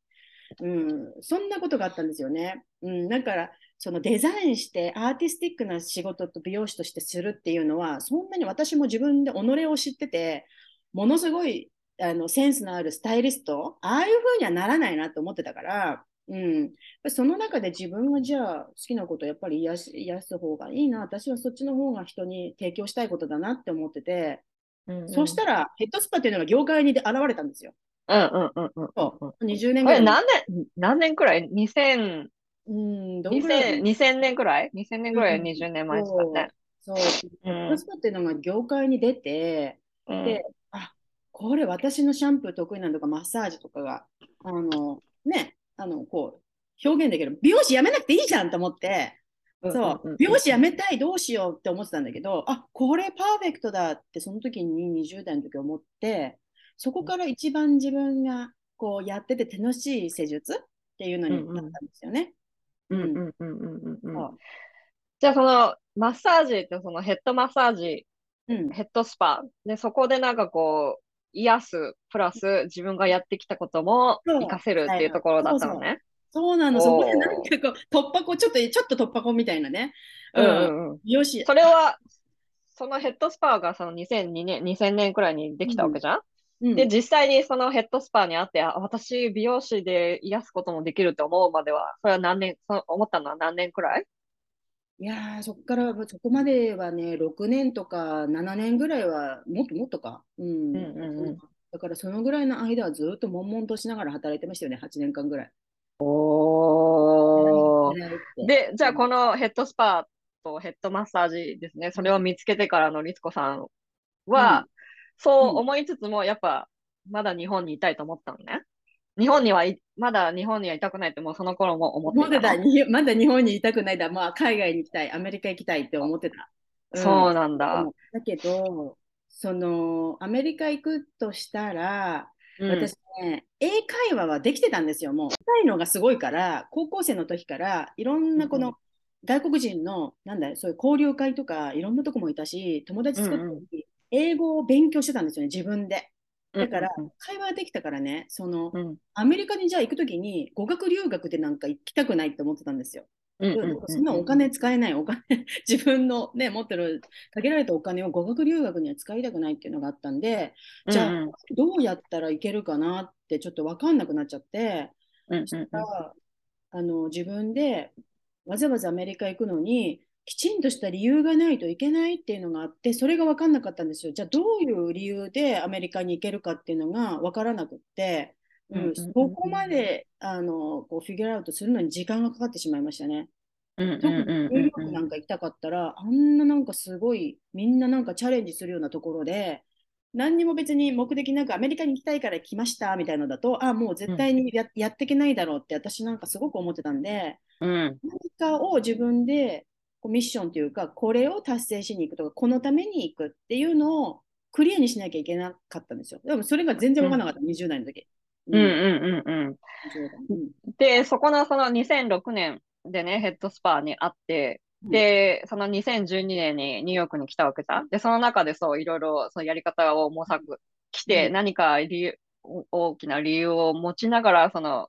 S2: うん、そんなことがあったんですよね。うん、だからそのデザインしてアーティスティックな仕事と美容師としてするっていうのはそんなに私も自分で己を知っててものすごいあのセンスのあるスタイリスト？ああいう風にはならないなと思ってたから、うん、その中で自分がじゃあ好きなことやっぱり癒し癒す方がいいな。私はそっちの方が人に提供したいことだなって思ってて、
S1: うんうん。
S2: そうしたらヘッドスパっていうのが業界に現れたんですよ。
S1: うんうんうんうん
S2: そう20年ぐらい。前
S1: 何年、何年くらい ?2000、
S2: うん、どんぐら
S1: 2000
S2: い
S1: 2000年くらい ?2000 年くらい
S2: うん。
S1: 20年前ですかね。
S2: そう、
S1: う。ん
S2: ヘッドスパっていうのが業界に出て、
S1: うん。
S2: で、あこれ私のシャンプー得意なのとかマッサージとかが、あの、ね、あの、こう、表現できる。美容師辞めなくていいじゃんと思って、そう、美容師辞めたい、どうしようって思ってたんだけど、あこれパーフェクトだって、その時に20代の時思って、そこから一番自分がこうやってて楽しい施術っていうのになったんですよね。
S1: うんうんうんうんうんうん。
S2: そう
S1: じゃあそのマッサージってそのヘッドマッサージ、
S2: うん。
S1: ヘッドスパでそこでなんかこう癒すプラス自分がやってきたことも活かせるっていうところだったのね。
S2: そうなの、そこでなんかこう突破口、ちょっとちょっと突破口みたいなね。
S1: うん。うんうん。
S2: 美容師
S1: それはそのヘッドスパがその2002年2000年くらいにできたわけじゃん、
S2: うん。
S1: で実際にそのヘッドスパにあってあ私美容師で癒すこともできると思うまではそれは何年そ思ったのは何年くらい？
S2: いやー、そこから、そこまではね、6年とか7年ぐらいは、もっともっとか。うん。
S1: うんうんうん
S2: だから、そのぐらいの間はずっと悶々としながら働いてましたよね、8年間ぐらい。
S1: おで、じゃあこのヘッドスパとヘッドマッサージですね、それを見つけてからの律子さんは、そう思いつつも、やっぱまだ日本にいたいと思ったのね。日本にはい、まだ日本にはいたくないってもうその頃も思って
S2: 思ってた、まだ日本にいたくないだ、まあ、海外に行きたい、アメリカ行きたいって思ってた。うん
S1: そうなんだ。
S2: だけど、その、アメリカ行くとしたら、
S1: うん
S2: 私ね、英会話はできてたんですよ、もう。したいのがすごいから、高校生の時から、いろんなこ
S1: うんう
S2: の外国人の、なんだよ、そういう交流会とか、いろんなとこもいたし、友達作った
S1: うんうん
S2: 時、英語を勉強してたんですよね、自分で。だから
S1: うん、
S2: 会話できたからね、その、
S1: うん。
S2: アメリカにじゃあ行く時に、語学留学でなんか行きたくないって思ってたんですよ。
S1: うんうん
S2: うんそんなお金使えない、お金、自分のね、持ってる限られたお金を語学留学には使いたくないっていうのがあったんで、じゃあ、
S1: うん。うん
S2: どうやったらいけるかなってちょっと分かんなくなっちゃって、
S1: うん。
S2: そしたらあの自分でわざわざアメリカ行くのに、きちんとした理由がないといけないっていうのがあって、それが分かんなかったんですよ。じゃあ、どういう理由でアメリカに行けるかっていうのが分からなくって、うん
S1: うんうんうん
S2: そこまであのこうフィギュアアウトするのに時間がかかってしまいましたね。
S1: うんうん
S2: 特にニューヨー
S1: うん
S2: クなんか行きたかったら、あんななんかすごい、みんななんかチャレンジするようなところで、何にも別に目的なくアメリカに行きたいから来ましたみたいなのだと、あ、もう絶対にや,、やっていけないだろうって私なんかすごく思ってたんで、
S1: うん
S2: 何かを自分でミッションというか、これを達成しに行くとか、このために行くっていうのをクリアにしなきゃいけなかったんですよ。でもそれが全然分からなかった、20代の時。
S1: うんうんうんうん
S2: 20代うん
S1: で、そこのその2006年でね、ヘッドスパに会って、で、その2012年にニューヨークに来たわけじゃん。で、その中でそう、いろいろそのやり方を模索来て何か理由、大きな理由を持ちながら、その、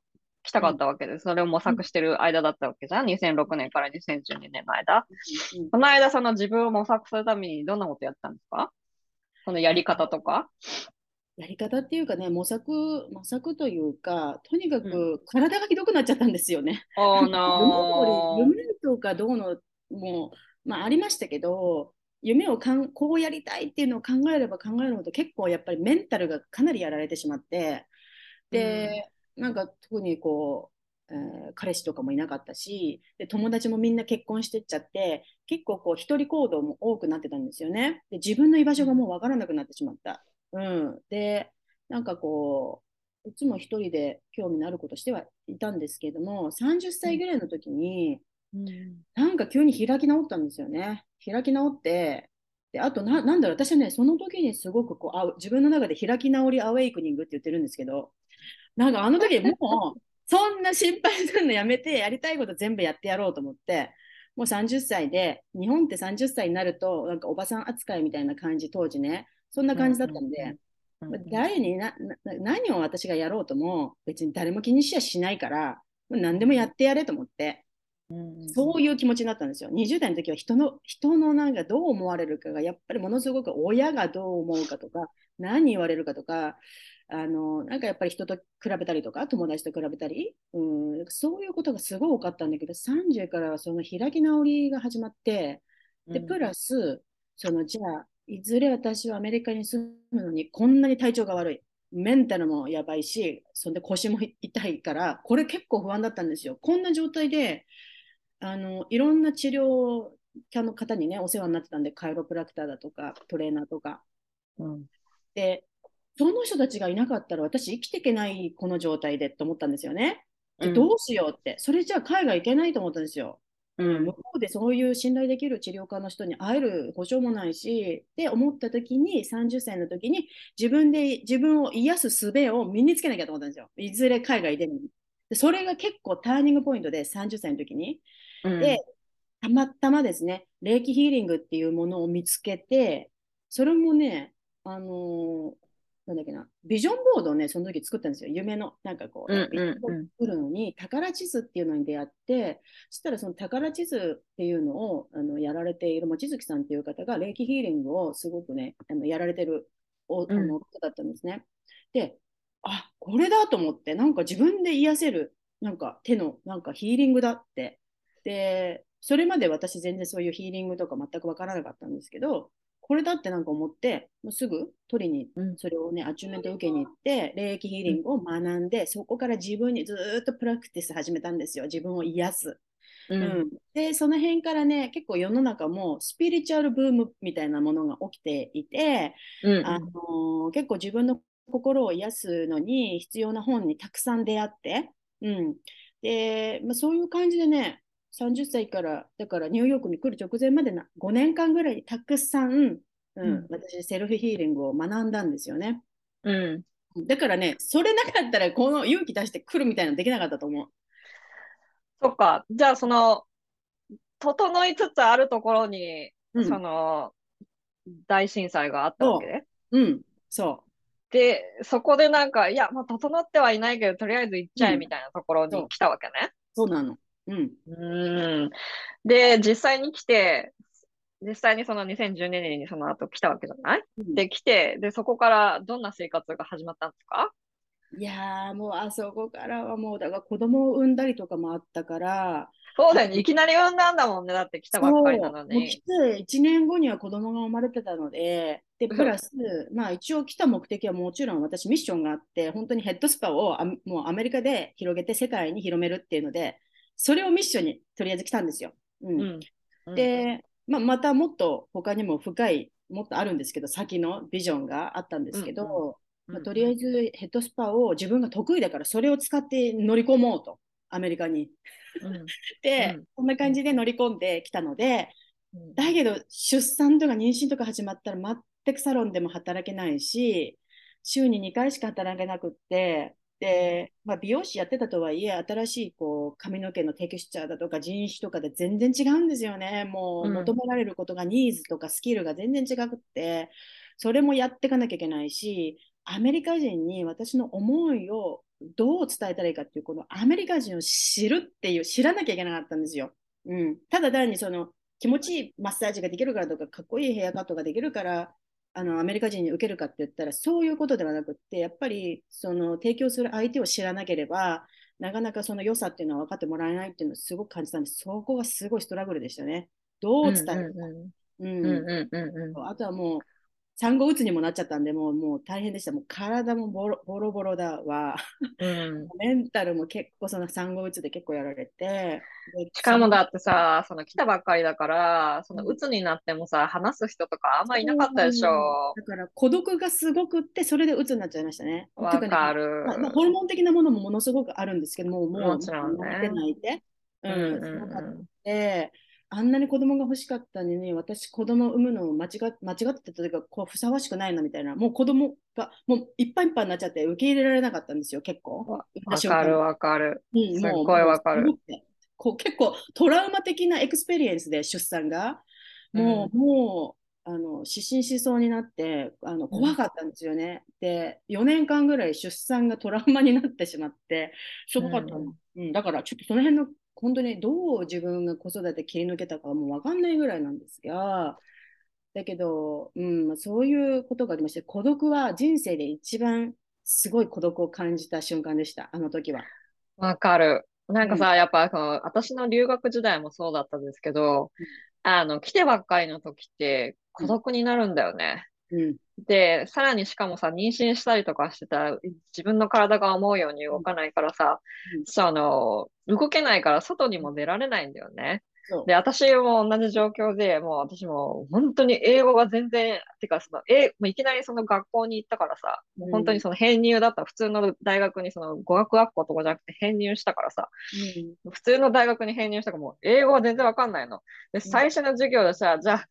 S1: 来たかったわけです。それを模索してる間だったわけじゃん？2006年から2012年の間？この間、その自分を模索するためにどんなことやったんですか？そのやり方とか？
S2: やり方っていうかね、模索、模索というか、とにかく体がひどくなっちゃったんですよね。
S1: Oh, no.
S2: 夢とかどうのも、まあ、ありましたけど、夢をかんこうやりたいっていうのを考えれば考えるほど結構やっぱりメンタルがかなりやられてしまってで、うん、なんか特にこう、えー、彼氏とかもいなかったしで友達もみんな結婚してっちゃって結構こう一人行動も多くなってたんですよね。で自分の居場所がもう分からなくなってしまった、うん、でなんかこういつも一人で興味のあることしてはいたんですけども30歳ぐらいの時に、うん、なんか急に開き直ったんですよね。開き直って、であとな、なんだろう、私はね、その時にすごくこうあ自分の中で開き直りアウェイクニングって言ってるんですけど、なんかあの時もう、そんな心配するのやめて、やりたいこと全部やってやろうと思って、もう30歳で、日本って30歳になると、なんかおばさん扱いみたいな感じ、当時ね、そんな感じだったんで、誰にな何を私がやろうとも、別に誰も気にしやしないから、何でもやってやれと思って、そういう気持ちになったんですよ。20代の時は人の人のなんかどう思われるかがやっぱりものすごく親がどう思うかとか何言われるかとかあのなんかやっぱり人と比べたりとか友達と比べたり、うん、そういうことがすごい多かったんだけど30からはその開き直りが始まってでプラスそのじゃあいずれ私はアメリカに住むのにこんなに体調が悪い。メンタルもやばいしそんで腰も痛いからこれ結構不安だったんですよ。こんな状態であのいろんな治療家の方にねお世話になってたんでカイロプラクターだとかトレーナーとか、うん、でその人たちがいなかったら私生きていけないこの状態でと思ったんですよね。でどうしようって、それじゃあ海外行けないと思ったんですよ、うん、向こうでそういう信頼できる治療家の人に会える保証もないしって思った時に30歳の時に自分で自分を癒す術を身につけなきゃと思ったんですよ。いずれ海外出るでそれが結構ターニングポイントで30歳の時に。で、たまたまですね、霊気ヒーリングっていうものを見つけて、それもね、あのー、なんだっけな、ビジョンボードをね、その時作ったんですよ。夢の、なんかこう、作るのに、宝地図っていうのに出会って、そしたらその宝地図っていうのをあのやられている望月さんっていう方が、霊気ヒーリングをすごくね、あのやられてるおあの方だったんですね。で、あ、これだと思って、なんか自分で癒せる、なんか手の、なんかヒーリングだってで、それまで私全然そういうヒーリングとか全く分からなかったんですけど、これだってなんか思って、もうすぐ取りに、それをね、アチューメント受けに行って、霊気ヒーリングを学んで、そこから自分にずっとプラクティス始めたんですよ。自分を癒す。うん、うん、で、その辺からね、結構世の中もスピリチュアルブームみたいなものが起きていて、うんうん、あのー、結構自分の心を癒すのに必要な本にたくさん出会って、うん、で、まあ、そういう感じでね、30歳からだからニューヨークに来る直前までな5年間ぐらいたくさん、うん、うん、私セルフヒーリングを学んだんですよね。うん、だからねそれなかったらこの勇気出して来るみたいなのできなかったと思う。
S1: そっかじゃあその整いつつあるところに、うん、その大震災があったわけ？で。
S2: うん、そう。
S1: で、そこでなんか、いや、まあ、整ってはいないけど、とりあえず行っちゃえみたいなところに来たわけね。
S2: そうなの。
S1: うん。うん。で、実際に来て、実際にその2012年にその後来たわけじゃない、うん、で、来て、で、そこからどんな生活が始まったんですか？
S2: いやもうあそこからはもうだから子供を産んだりとかもあったから
S1: そうだよね。いきなり産んだんだもんね。だって来たばっかりなのに。
S2: 来て1年後には子供が生まれてたのででプラス、まあ一応来た目的はもちろん私ミッションがあって本当にヘッドスパをもうアメリカで広げて世界に広めるっていうのでそれをミッションにとりあえず来たんですよ。うん、うん、で、まあ、またもっと他にも深いもっとあるんですけど先のビジョンがあったんですけど、うんうん、まあ、とりあえずヘッドスパを自分が得意だからそれを使って乗り込もうと。アメリカに。うん、で、うん、こんな感じで乗り込んできたので、だけど出産とか妊娠とか始まったら全くサロンでも働けないし週に2回しか働けなくってで、まあ、美容師やってたとはいえ、新しいこう髪の毛のテクスチャーだとか人種とかで全然違うんですよね。もう求められることがニーズとかスキルが全然違くって、それもやっていかなきゃいけないし、アメリカ人に私の思いをどう伝えたらいいかっていう、このアメリカ人を知るっていう、知らなきゃいけなかったんですよ。うん、ただ単にその気持ちいいマッサージができるからとか、かっこいいヘアカットができるから、あのアメリカ人に受けるかって言ったら、そういうことではなくって、やっぱりその提供する相手を知らなければ、なかなかその良さっていうのは分かってもらえないっていうのをすごく感じたんです。そこがすごいストラグルでしたね。どう伝えるか。あとはもう産後うつにもなっちゃったんで、もうもう大変でした。もう体もボロボロボロだわ。うん、メンタルも結構その産後うつで結構やられて。
S1: しかもだってさ、その来たばっかりだから、そのうつになってもさ、話す人とかあんまいなかったでしょ。
S2: だから孤独がすごくって、それでうつになっちゃいましたね。
S1: わかる、
S2: ねまあ、ホルモン的なものもものすごくあるんですけども、もう、
S1: もちろんね。
S2: てないで。うん、うんうんうん、で、あんなに子供が欲しかったのに、私、子供を産むのを間違間違ってたというか、こうふさわしくないなみたいな、もう子供がもういっぱいいっぱいになっちゃって、受け入れられなかったんですよ、結構。
S1: わかるわかる。うん、すごいわかる。
S2: こう結構トラウマ的な experience で出産が、もう、うん、もう、あの失神しそうになってあの怖かったんですよね、うん、で4年間ぐらい出産がトラウマになってしまってしょぼかったの、うん、だからちょっとその辺の本当にどう自分が子育て切り抜けたかもう分かんないぐらいなんですが、だけど、うん、そういうことがありまして、孤独は人生で一番すごい孤独を感じた瞬間でした、あの時は。
S1: わかる。なんかさ、うん、やっぱ私の留学時代もそうだったんですけど、うん、あの、来てばっかりの時って孤独になるんだよね。うん、で、さらにしかもさ、妊娠したりとかしてたら、自分の体が思うように動かないからさ、うん、その、動けないから外にも出られないんだよね。で、私も同じ状況で、もう私も本当に英語が全然、てかその、え、もういきなりその学校に行ったからさ、もう本当にその編入だった普通の大学にその語学学校とかじゃなくて編入したからさ、うん、普通の大学に編入したからもう英語は全然わかんないの。で、最初の授業でさ、じゃあ、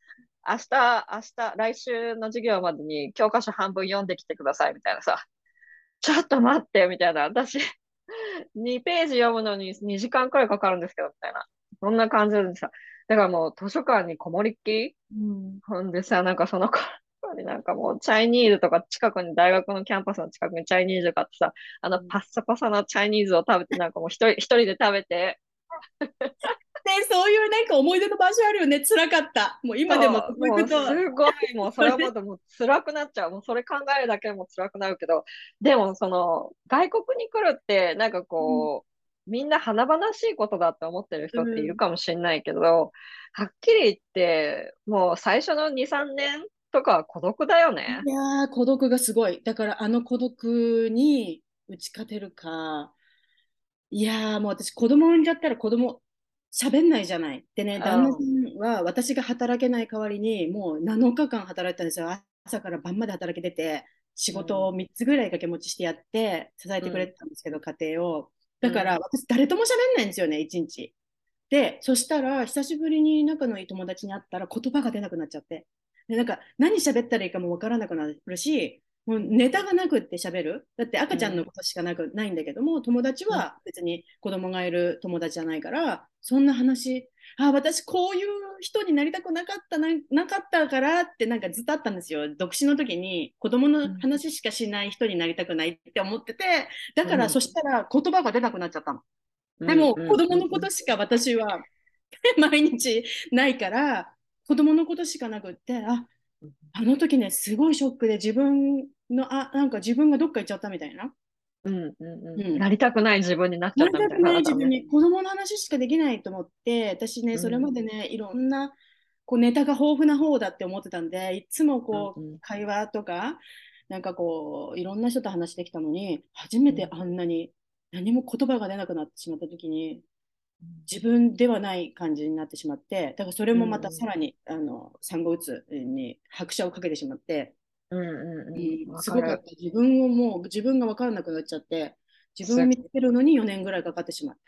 S1: 明日、明日、来週の授業までに教科書半分読んできてくださいみたいなさ、ちょっと待ってみたいな、私、2ページ読むのに2時間くらいかかるんですけど、みたいな。そんな感じでさ、だからもう図書館にこもりっきり、うん、ほんでさ、なんかその子になんかもう Chinese とか近くに大学のキャンパスの近くに Chinese 買ってさ、あのパッサパサな Chinese を食べてなんかもう一人一人で食べて、
S2: そういうなんか思い出の場所あるよね、辛かった。もう今でも
S1: すごい、もうそれはもう辛くなっちゃう。もうそれ考えるだけでも辛くなるけど、でもその外国に来るって、なんかこう、うん、みんな華々しいことだって思ってる人っているかもしれないけど、うん、はっきり言って、もう最初の2、3年とか孤独だよね。
S2: いや孤独がすごい。だからあの孤独に打ち勝てるか、いやもう私子供産んじゃったら子供喋んないじゃない。でね、旦那さんは私が働けない代わりに、もう7日間働いたんですよ。朝から晩まで働けてて、仕事を3つぐらい掛け持ちしてやって、支えてくれてたんですけど、うん、家庭を。だから、私、誰とも喋んないんですよね、1日。で、そしたら、久しぶりに仲のいい友達に会ったら、言葉が出なくなっちゃって。で、なんか、何喋ったらいいかもわからなくなるし、もうネタがなくって喋る。だって赤ちゃんのことしかなく、ないんだけども、友達は別に子供がいる友達じゃないから、そんな話、あ、私こういう人になりたくなかったな、なかったからってなんかずっとあったんですよ。独身の時に子供の話しかしない人になりたくないって思ってて、だから、そしたら言葉が出なくなっちゃったの。でも、子供のことしか私は 毎日ないから、子供のことしかなくって、あ、あの時ね、すごいショックで自分の、あ、なんか自分がどっか行っちゃったみたいな？
S1: うんうんうん。うん、なりたくない自分になっちゃったみたいな。なりたくない自分に、
S2: 子供の話しかできないと思って、私ね、それまでね、いろんなこうネタが豊富な方だって思ってたんで、いつもこう、うんうん、会話とか、なんかこう、いろんな人と話してきたのに、初めてあんなに何も言葉が出なくなってしまった時に、自分ではない感じになってしまって、だからそれもまたさらに、うん、あの産後うつに拍車をかけてしまって、うんうんうん、すごかった。自分をもう自分が分からなくなっちゃって、自分を見つけるのに4年ぐらいかかってしまった。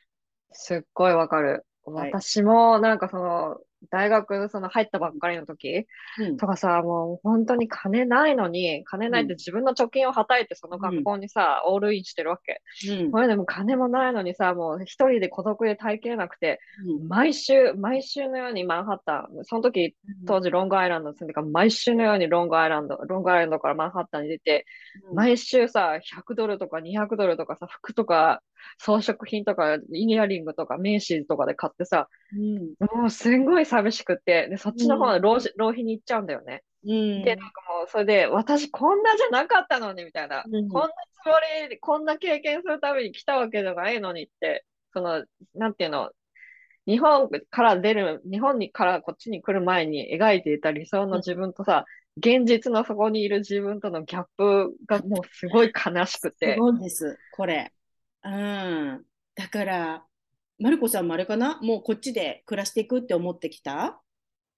S1: すっごいわかる。私もなんかその、大学その入ったばっかりの時、うん、とかさ、もう本当に金ないのに、金ないって自分の貯金をはたいてその学校にさ、うん、オールインしてるわけ。うん、これでも金もないのにさ、もう一人で孤独で耐えきれなくて、うん、毎週、毎週のようにマンハッタン、その時、当時ロングアイランドに住んでから、毎週のようにロングアイランド、ロングアイランドからマンハッタンに出て、毎週さ、100ドルとか200ドルとかさ、服とか装飾品とか、イヤリングとか、名刺とかで買ってさ、うん、もうすんごい寂しくて、で、そっちの方の浪,、浪費に行っちゃうんだよね。うん、で、なんかもう、それで、私こんなじゃなかったのに、みたいな、うん、こんなつもり、こんな経験するために来たわけじゃないのにって、その、なんていうの、日本から出る、日本にからこっちに来る前に描いていた理想の自分とさ、現実のそこにいる自分とのギャップがもうすごい悲しくて。
S2: すごいです、これ。うん。だから、マルコさんもあれかな？もうこっちで暮らしていくって思ってきた？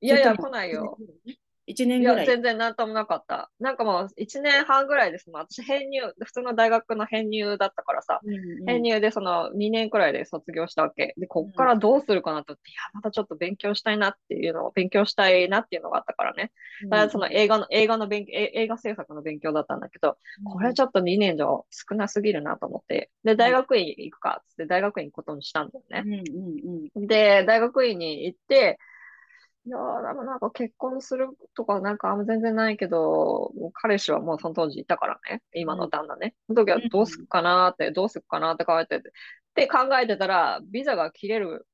S1: いやいや、来ないよ。
S2: 1年ぐらい。
S1: いや、全然なんともなかった。なんかもう1年半ぐらいですもん。私編入、普通の大学の編入だったからさ、うんうん、編入でその2年くらいで卒業したわけ。で、こっからどうするかなと思って、うん、いや、またちょっと勉強したいなっていうのを、勉強したいなっていうのがあったからね。だからその映画の、映画の勉強、映画制作の勉強だったんだけど、これちょっと2年じゃ少なすぎるなと思って、で、大学院行くかっつって大学院行くことにしたんだよね。うんうんうん、で、大学院に行って、いやー、でもなんか結婚するとかなんか全然ないけど、もう彼氏はもうその当時いたからね、今の旦那ね。その時はどうすっかなって、どうすっかなって考えてて、って考えてたら、ビザが切れる、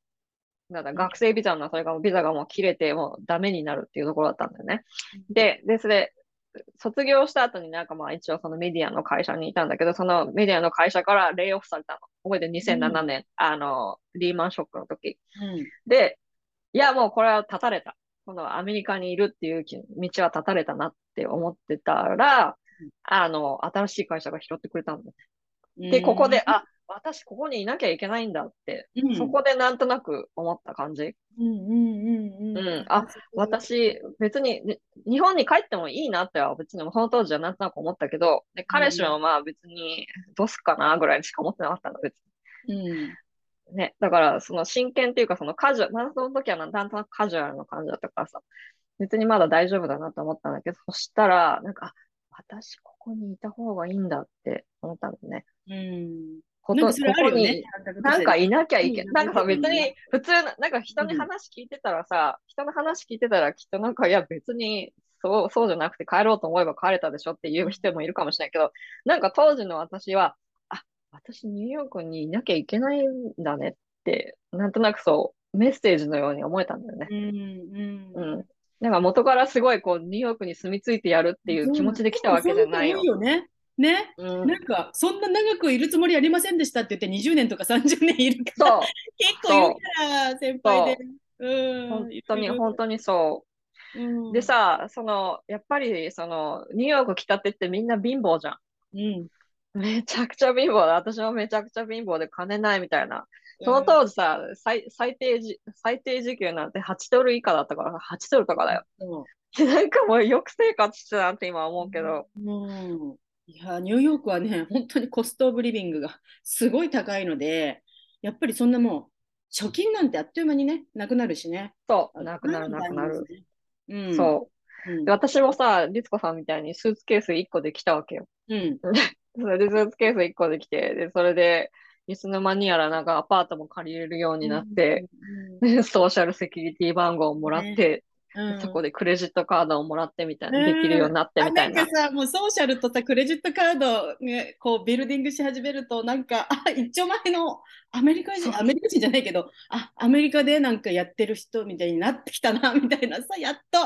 S1: なんだ、学生ビザのそれがビザがもう切れて、もうダメになるっていうところだったんだよね。で、で、それ、卒業した後になんかまあ一応そのメディアの会社にいたんだけど、そのメディアの会社からレイオフされたの。覚えて2007年、うん、あの、リーマンショックの時。うん、で、いや、もうこれは立たれた。このアメリカにいるっていう道は立たれたなって思ってたら、あの、新しい会社が拾ってくれたんだね。で、ここで、あ、私ここにいなきゃいけないんだって、うん、そこでなんとなく思った感じ。うんうんうんうん。うん。あ、私、別に、日本に帰ってもいいなっては別にその当時はなんとなく思ったけど、で彼氏はまあ別にどうすっかなぐらいしか思ってなかったの、別に。うん。ね、だから、その真剣っていうか、そのカジュアル、まだその時はなんとなくカジュアルな感じだったからさ、別にまだ大丈夫だなと思ったんだけど、そしたら、なんか、私ここにいた方がいいんだって思ったんだね。うん。こと、ここに、なんかいなきゃいけない。なんかさ、別に、普通、なんか人に話聞いてたらさ、人の話聞いてたらきっとなんか、いや別に、そう、そうじゃなくて帰ろうと思えば帰れたでしょっていう人もいるかもしれないけど、なんか当時の私は、私ニューヨークにいなきゃいけないんだねって、なんとなくそうメッセージのように思えたんだよね。うん、うん、うん。なんか元からすごいこうニューヨークに住み着いてやるっていう気持ちで来たわけじゃないよ。よ
S2: ね。ね、うん、なんかそんな長くいるつもりありませんでしたって言って20年とか30年いるから 結構いるから先輩で。
S1: うん、本当に本当にそう。うん、でさ、そのやっぱりそのニューヨーク来たってってみんな貧乏じゃん。うん、めちゃくちゃ貧乏だ。私もめちゃくちゃ貧乏で金ないみたいな。その当時さ、うん、最最低じ最低時給なんて8ドル以下だったから8ドルとかだよ。うん、なんかもうよく生活してたなって今思うけど。うん、
S2: いや、ニューヨークはね、本当にコストオブリビングが すごい高いので、やっぱりそんなもう、貯金なんてあっという間にね、なくなるしね。
S1: そう、なくなる、なくなる。うん、そう、うん、私もさ、律子さんみたいにスーツケース1個で来たわけよ。うん、それでスーツケース1個できて、で、それで、いつの間にやらなんかアパートも借りれるようになって、うんうん、ソーシャルセキュリティ番号をもらって、ね。うん、そこでクレジットカードをもらってみたいな、できるようになってみたいな。
S2: なんかさ、もうソーシャルとさ、クレジットカード、ね、こうビルディングし始めると、なんか、あ、一丁前のアメリカ人、アメリカ人じゃないけど、あ、アメリカでなんかやってる人みたいになってきたな、みたいな。さ、やっと。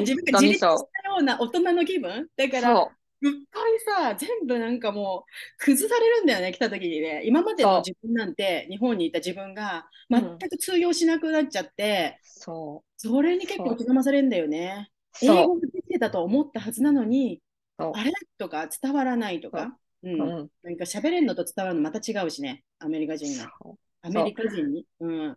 S2: 自分が自立したような大人の気分？だから、いっぱいさ、全部なんかもう崩されるんだよね、来た時にね。今までの自分なんて、日本にいた自分が全く通用しなくなっちゃって、そう。それに結構刻まされるんだよね。英語ができてたと思ったはずなのに、あれ？とか伝わらないとか、うん、なんか喋れるのと伝わるのまた違うしね、アメリカ人が。アメリカ人に？うん。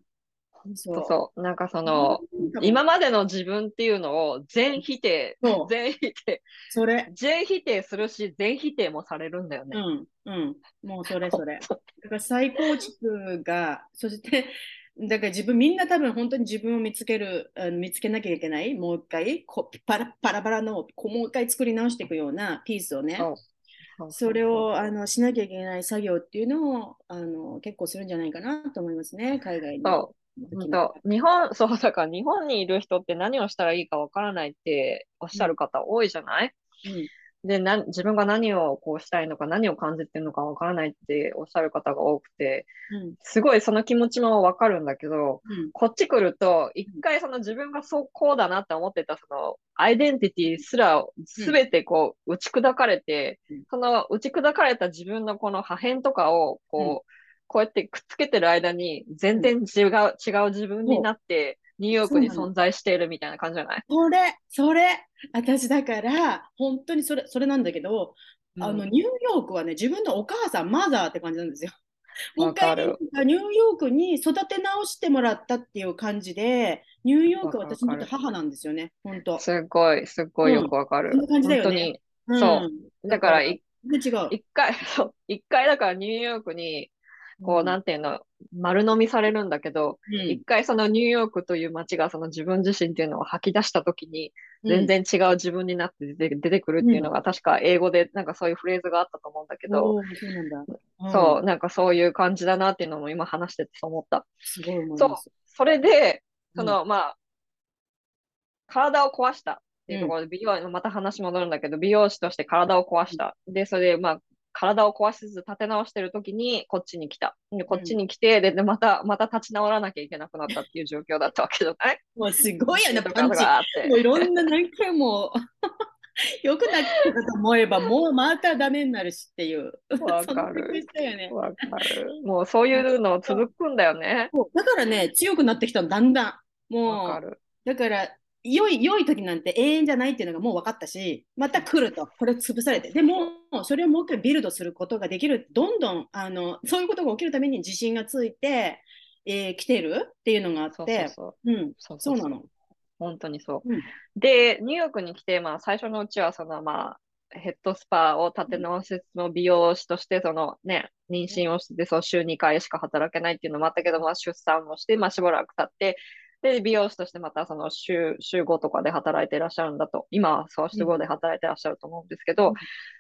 S1: そうそうなんかその、今までの自分っていうのを全否定、全否定、それ。全否定するし、全否定もされるんだよね。
S2: うん、うん。もうそれそれ。だから再構築が、そして、だから自分、みんな多分本当に自分を見つける、見つけなきゃいけない、もう一回、こパラパラパラのもう一回作り直していくようなピースをね、それをあのしなきゃいけない作業っていうのをあの結構するんじゃないかなと思いますね、海外に。
S1: そうそう日本、そう、だから日本にいる人って何をしたらいいかわからないっておっしゃる方多いじゃない、うん、でな、自分が何をこうしたいのか、何を感じてるのかわからないっておっしゃる方が多くて、うん、すごいその気持ちもわかるんだけど、うん、こっち来ると、一回その自分がそうこうだなって思ってたそのアイデンティティすらすべてこう打ち砕かれて、うん、その打ち砕かれた自分のこの破片とかをこう、こうやってくっつけてる間に全然違う、違う自分になって、ニューヨークに存在しているみたいな感じじゃない？
S2: それ、それ、私だから、本当にそれ、それなんだけど、うん、あの、ニューヨークはね、自分のお母さん、マザーって感じなんですよ。もう一回、ニューヨークに育て直してもらったっていう感じで、ニューヨークは私にとって母なんですよね、本当。
S1: すごい、すごいよくわかる。
S2: うん、そんな感じだよね。
S1: そう。だから、一
S2: 回、
S1: 一回だからニューヨークにこう、なんていうの、丸飲みされるんだけど、うん、一回そのニューヨークという街がその自分自身っていうのを吐き出した時に、全然違う自分になって出て出てくるっていうのが、確か英語でなんかそういうフレーズがあったと思うんだけど、
S2: そうなんだ、
S1: うん、そう、なんかそういう感じだなっていうのも今話してて思った。
S2: すごい
S1: そう、それで、その、まあ、体を壊したっていうところで、美容、また話戻るんだけど、美容師として体を壊した。で、それで、まあ、体を壊しつつ立て直してる時にこっちに来た。でこっちに来て、で、でまた、また立ち直らなきゃいけなくなったっていう状況だったわけじゃない？
S2: もうすごいよね、パンチ。もういろんな何回も よくなったと思えば、もうまたダメになるしっていう。
S1: わかる。わ、かる。もうそういうの続くんだよね。
S2: だからね、強くなってきたの、だんだん。もう、だから、良い、良い時なんて永遠じゃないっていうのがもう分かったし、また来ると、これ潰されて。でも、それをもう一回ビルドすることができる。どんどん、あの、そういうことが起きるために自信がついて、えー、来てるっていうのがあって、
S1: そううん、
S2: そうなの。
S1: 本当にそう。うん、で、ニューヨークに来て、まあ、最初のうちは、その、まあ、ヘッドスパを立て直しの美容師として、そのね、妊娠をして、そう週2回しか働けないっていうのもあったけど、まあ、出産もして、まあ、しばらく経って、で、美容師としてまたその週、週5とかで働いていらっしゃるんだと、今はそう週5で働いていらっしゃると思うんですけど、うん、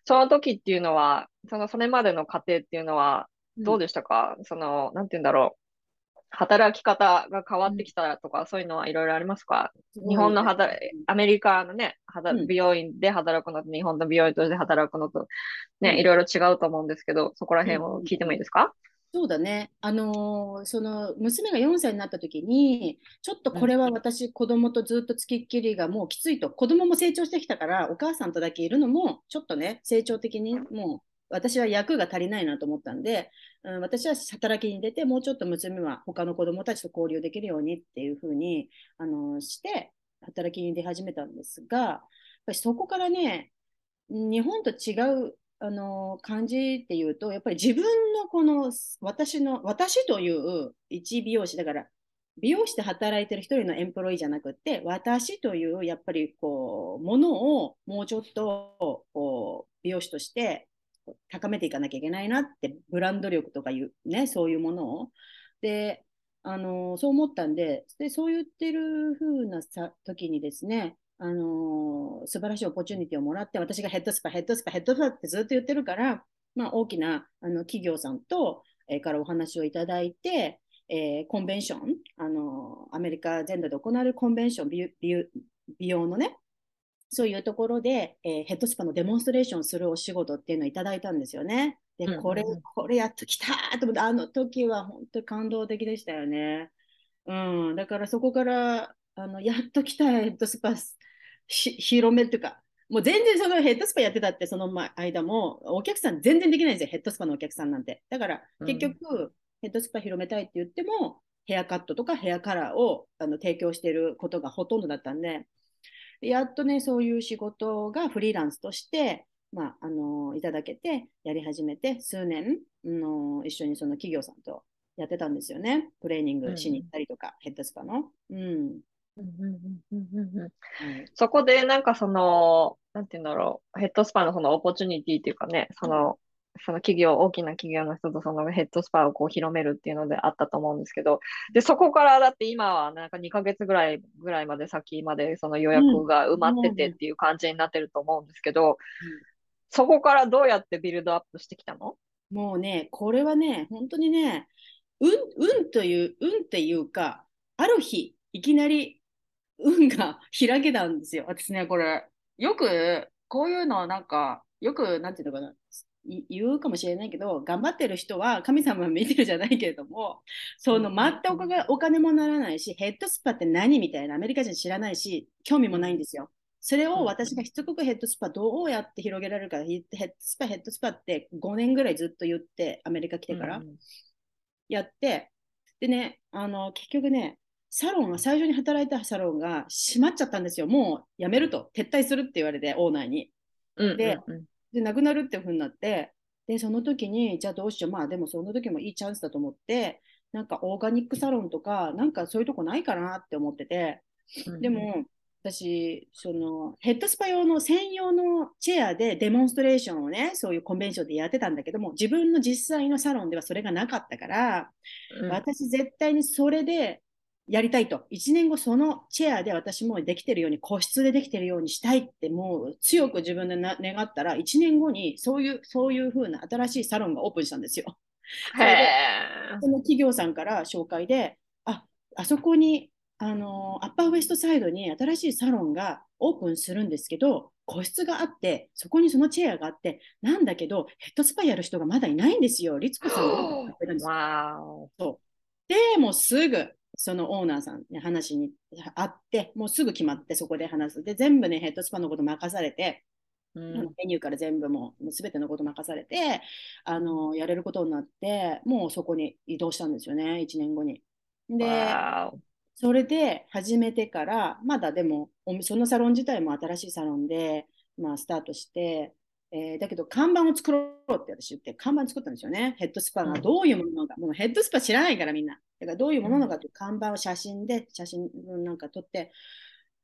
S1: その時っていうのは、そのそれまでの過程っていうのはどうでしたか、うん、その、なんて言うんだろう。働き方が変わってきたとか、うん、そういうのはいろいろありますか？日本の働、アメリカのね、美容院で働くのと、日本の美容院として働くのと、ね、いろいろ違うと思うんですけど、そこら辺を聞いてもいいですか、
S2: そうだね。あのー、その娘が4歳になった時に、ちょっとこれは私、子供とずっとつきっきりがもうきついと、子供も成長してきたから、お母さんとだけいるのも、ちょっとね、成長的にもう、私は役が足りないなと思ったんで、うん、私は働きに出て、もうちょっと娘は他の子供たちと交流できるようにっていうふうに、あのー、して、働きに出始めたんですが、やっぱりそこからね、日本と違うあの感じっていうと、やっぱり自分のこの私の、私という一美容師だから、美容師で働いてる一人のエンプロイじゃなくて、私というやっぱりこう、ものをもうちょっとこう美容師として高めていかなきゃいけないなって、ブランド力とかいうね、そういうものを。で、あのそう思ったんで、でそう言ってる風な時にですね、あのー、素晴らしい opportunity をもらって、私がヘッドスパ、ヘッドスパ、ヘッドスパってずっと言ってるから、まあ、大きなあの企業さんと、えー、からお話をいただいて、えー、コンベンション、あのー、アメリカ全土で行われるコンベンション美、美容のね、そういうところで、えー、ヘッドスパのデモンストレーションするお仕事っていうのをいただいたんですよね。で、これ、これやっときたと思って、あの時は本当に感動的でしたよね。うん、だからそこから、あのやっと来たヘッドスパ広めっていうか、もう全然そのヘッドスパやってたってその間もお客さん全然できないんですよ、ヘッドスパのお客さんなんて。だから結局、うん、ヘッドスパ広めたいって言っても、ヘアカットとかヘアカラーをあの提供していることがほとんどだったんで、やっとね、そういう仕事がフリーランスとして、まあ、あのいただけて、やり始めて、数年、の一緒にその企業さんとやってたんですよね。トレーニングしに行ったりとか、うん、ヘッドスパの。うん。
S1: そこでなんかその、なんて言うんだろう、ヘッドスパのそのオポチュニティっていうかね、そのその企業、大きな企業の人とそのヘッドスパをこう広めるっていうのであったと思うんですけど、で、そこからだって今はなんか2ヶ月ぐらいぐらいまで先までその予約が埋まっててっていう感じになってると思うんですけど、そこからどうやってビルドアップしてきたの？
S2: もうね、これはね、本当にね、運、運という、運っていうか、ある日、いきなり運が開けたんですよ。私ね、これ、よく、こういうのなんか、よく、なんていうのかな、言うかもしれないけど、頑張ってる人は神様見てるじゃないけれども、その全くお金もならないし、ヘッドスパって何みたいなアメリカ人知らないし、興味もないんですよ。それを私がしつこくヘッドスパどうやって広げられるか、ヘッドスパ、ヘッドスパって5年ぐらいずっと言って、アメリカ来てから、やって、でね、あの、結局ね、サロンが、最初に働いたサロンが閉まっちゃったんですよ。もう辞めると、撤退するって言われて、オーナーに。で、で、なくなるっていうふうになって、で、その時に、じゃあどうしよう、まあでもその時もいいチャンスだと思って、なんかオーガニックサロンとか、なんかそういうとこないかなって思ってて、でも、私、そのヘッドスパ用の専用のチェアでデモンストレーションをね、そういうコンベンションでやってたんだけども、自分の実際のサロンではそれがなかったから、うん、私絶対にそれでやりたいと。1年後そのチェアで私もできてるように、個室でできてるようにしたいってもう強く自分で願ったら、1年後にそういう、そういう風な新しいサロンがオープンしたんですよ。それでその企業さんから紹介で、あ、あそこにあのアッパーウエストサイドに新しいサロンがオープンするんですけど、個室があって、そこにそのチェアがあって、なんだけど、ヘッドスパやる人がまだいないんですよ。律子さんが ってるんですよ。そうで、もうすぐ、そのオーナーさんに話に会って、もうすぐ決まって、そこで話す。で、全部ね、ヘッドスパのこと任されて、うん、メニューから全部もう全てのこと任されてあのやれることになってもうそこに移動したんですよね1年後に。でそれで始めてから、まだでも、そのサロン自体も新しいサロンで、まあ、スタートして、えー、だけど看板を作ろうって私言って、看板作ったんですよね。ヘッドスパがどういうものか、うん、もうヘッドスパ知らないからみんな。だからどういうものなのかという看板を写真で、写真なんか撮って、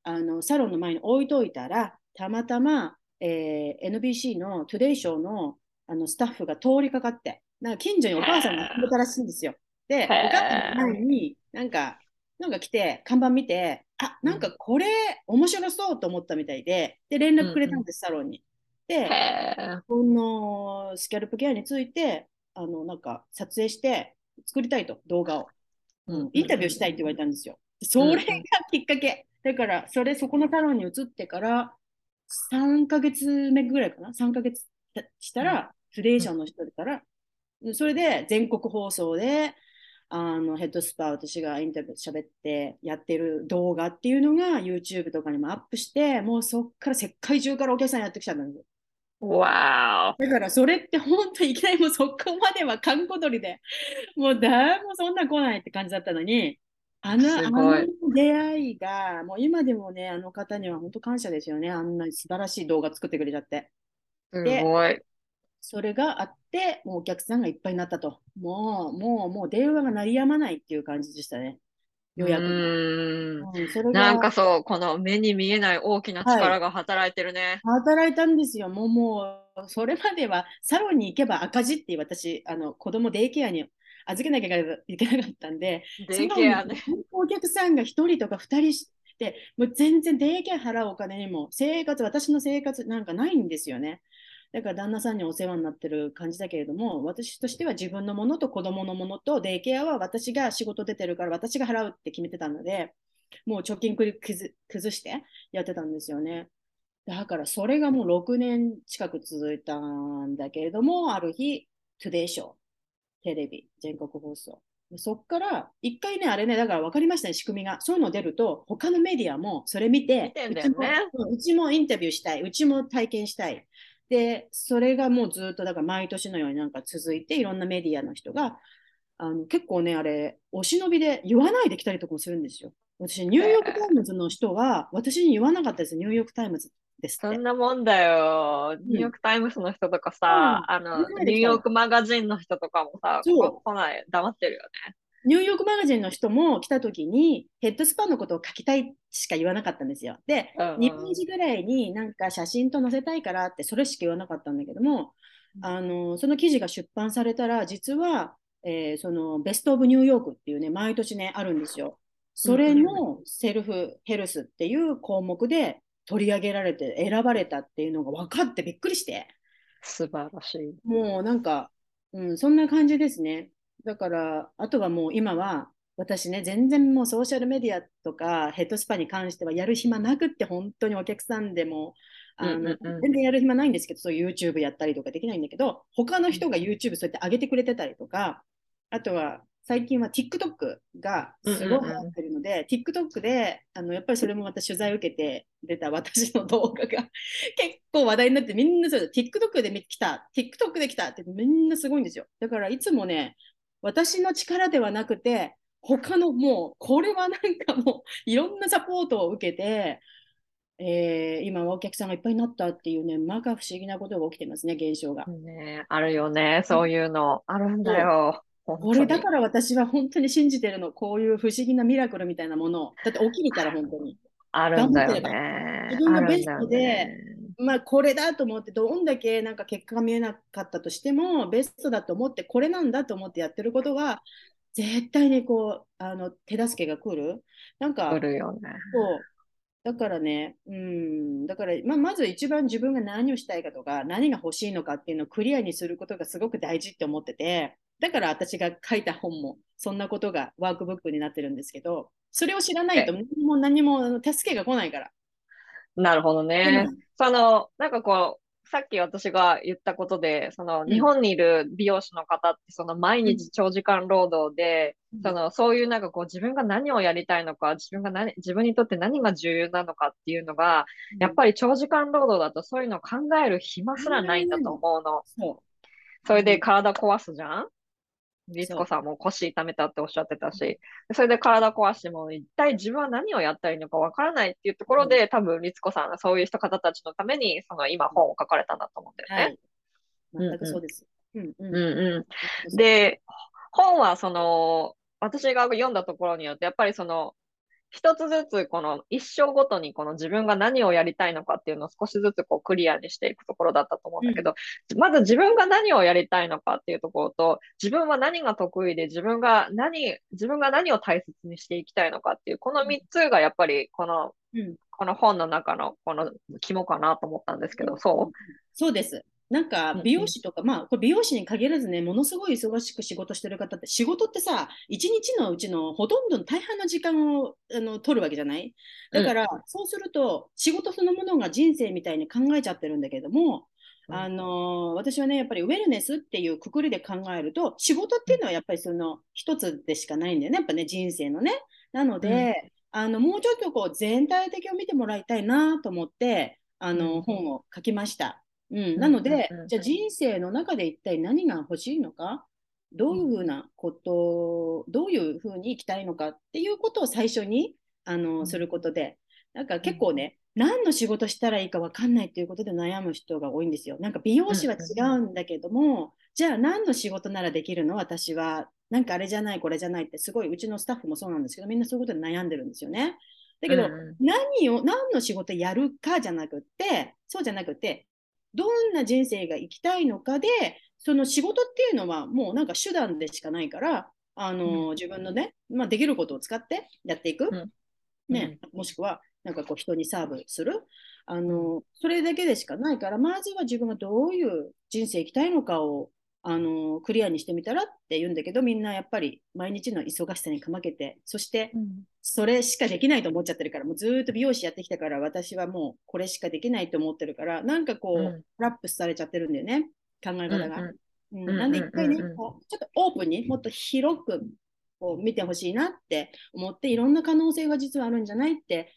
S2: あのサロンの前に置いといたら、たまたま、えー、NBC のトゥデイショーのあのスタッフが通りかかって、なんか近所にお母さんが来たらしいんですよ。で、お母さんの前に、なんかなんか来て、看板見て、あ、なんかこれ面白そうと思ったみたいで、で、連絡くれたんです、サロンに。で、このスキャルプケアについて、あの、なんか撮影して作りたいと、動画を。うん、インタビューしたいって言われたんですよ。それがきっかけ。だから、それ、そこのサロンに移ってから、3ヶ月目ぐらいかな ?3 ヶ月したら、フレーションの人から、それで全国放送で、あのヘッドスパ私がインタビュー喋ってやってる動画っていうのが YouTube とかにもアップしてもうそっから世界中からお客さんやってきちゃったんですよ。
S1: わ
S2: だからそれって本当にいきなりもうそこまでは観光鳥でもう誰もそんな来ないって感じだったのにあのあの出会いがもう今でもねあの方には本当感謝ですよねあんな素晴らしい動画作ってくれちゃって。
S1: すごい。
S2: それがあって、もうお客さんがいっぱいになったと。もう、もう、もう電話が鳴りやまないっていう感じでしたね。予約
S1: うん、なんかそう、この目に見えない大きな力が働いてるね。
S2: はい、働いたんですよ。もう、もう、それまではサロンに行けば赤字って私、あの子供デイケアに預けなきゃいけなかったんで、
S1: デイケアね。
S2: お客さんが1人とか2人して、もう全然デイケア払うお金にも生活、私の生活なんかないんですよね。だから旦那さんにお世話になってる感じだけれども、私としては自分のものと子供のものとデイケアは私が仕事出てるから私が払うって決めてたので、もう貯金崩してやってたんですよね。だからそれがもう6年近く続いたんだけれども、ある日、トゥデイショー、テレビ、全国放送。そっから、一回ね、あれね、だから分かりましたね、仕組みが。そういうの出ると、他のメディアもそれ見て、
S1: てね、うちも
S2: うちもインタビューしたい、うちも体験したい。で、それがもうずっとだから毎年のようになんか続いて、いろんなメディアの人が、あの結構ね、あれ、お忍びで言わないで来たりとかもするんですよ。私、ニューヨーク・タイムズの人は、私に言わなかったです、ニューヨーク・タイムズです
S1: そんなもんだよ。ニューヨーク・タイムズの人とかさ、うん、あの、ニューヨーク・マガジンの人とかもさ、こ来ない、黙ってるよね。
S2: ニューヨークマガジンの人も来た時にヘッドスパのことを書きたいしか言わなかったんですよ。で、うんうん、2ページぐらいになんか写真と載せたいからってそれしか言わなかったんだけども、あのその記事が出版されたら、実は、えー、そのベスト・オブ・ニューヨークっていうね、毎年ね、あるんですよ。それのセルフヘルスっていう項目で取り上げられて選ばれたっていうのが分かってびっくりして。
S1: 素晴らしい。
S2: もうなんか、うん、そんな感じですね。だから、あとはもう今は、私ね、全然もうソーシャルメディアとかヘッドスパに関してはやる暇なくって、本当にお客さんでも、あの、うんうんうん、全然やる暇ないんですけど、そう YouTube やったりとかできないんだけど、他の人が YouTube そうやって上げてくれてたりとか、あとは最近は TikTok がすごい流行ってるので、うんうんうん、TikTok であのやっぱりそれもまた取材を受けて出た私の動画が結構話題になってみんなそう TikTok で来た TikTok で来たってみんなすごいんですよ。だからいつもね私の力ではなくて他のもうこれはなんかもういろんなサポートを受けてえー、今はお客さんがいっぱいになったっていうね、まか不思議なことが起きてますね、現象が。
S1: ね、あるよね、そういうの、うん、あるんだよ。
S2: これだから私は本当に信じてるの、こういう不思議なミラクルみたいなものだって起きるから本当に。
S1: あるんだよね。
S2: 自分のベストで、ね、まあこれだと思って、どんだけなんか結果が見えなかったとしても、ベストだと思って、これなんだと思ってやってることは、絶対にこう、あの手助けが来る。なんか、
S1: 来るよね。
S2: そうだからね、うん、だから、まあ、まず一番自分が何をしたいかとか、何が欲しいのかっていうのをクリアにすることがすごく大事って思ってて、だから私が書いた本もそんなことがワークブックになってるんですけど、それを知らないと何も何も助けが来ないから。
S1: なるほどね。うん、その、なんかこう、さっき私が言ったことで、その日本にいる美容師の方って、その毎日長時間労働で、うん、そのそういうなんかこう自分が何をやりたいのか、自分が何、自分にとって何が重要なのかっていうのが、うん、やっぱり長時間労働だとそういうのを考える暇すらないんだと思うの。そう。それで体壊すじゃん？リスコさんも腰痛めたっておっしゃってたし、それで体壊しても、一体自分は何をやったらいいのかわからないっていうところで、うん、多分、リツコさんがそういう人方たちのために、その今本を書かれたんだと思うんだよね。
S2: はい、全くそうです。
S1: うんうん。うん、で、本はその、私が読んだところによって、やっぱりその、一つずつこの一生ごとにこの自分が何をやりたいのかっていうのを少しずつこうクリアにしていくところだったと思うんだけど、うん、まず自分が何をやりたいのかっていうところと、自分は何が得意で自分が何、自分が何を大切にしていきたいのかっていう、この3つがやっぱりこの、うん、この本の中のこの肝かなと思ったんですけど、そう？
S2: そうです。なんか美容師とか、うんうん、まあこれ美容師に限らずね、ものすごい忙しく仕事してる方って、仕事ってさ、一日のうちのほとんどの大半の時間をあの取るわけじゃない？だから、うん、そうすると、仕事そのものが人生みたいに考えちゃってるんだけども、あのー、私はね、やっぱりウェルネスっていうくくりで考えると、仕事っていうのはやっぱりその一つでしかないんだよね、やっぱね、人生のね。なので、うん、あのもうちょっとこう全体的を見てもらいたいなと思って、あの本を書きました。うん、なので、じゃあ人生の中で一体何が欲しいのか、どういうふうなこと、どういうふうに生きたいのかっていうことを最初にあのすることで、なんか結構ね、何の仕事したらいいか分かんないっていうことで悩む人が多いんですよ。なんか美容師は違うんだけども、じゃあ何の仕事ならできるの？私は。なんかあれじゃない、これじゃないって、すごいうちのスタッフもそうなんですけど、みんなそういうことで悩んでるんですよね。だけど、何を、何の仕事やるかじゃなくって、そうじゃなくて、どんな人生が生きたいのかで、その仕事っていうのはもうなんか手段でしかないから、あの、うん、自分のね、まあ、できることを使ってやっていく。うん、ね、もしくは、なんかこう人にサーブする。あの、それだけでしかないから、まずは自分がどういう人生生きたいのかをあのクリアにしてみたらって言うんだけどみんなやっぱり毎日の忙しさにかまけてそしてそれしかできないと思っちゃってるからもうずっと美容師やってきたから私はもうこれしかできないと思ってるからなんかこう、うん、ラップされちゃってるんだよね考え方が。うん、なんで一回ね、こうちょっとオープンにもっと広くこう見てほしいなって思っていろんな可能性が実はあるんじゃないって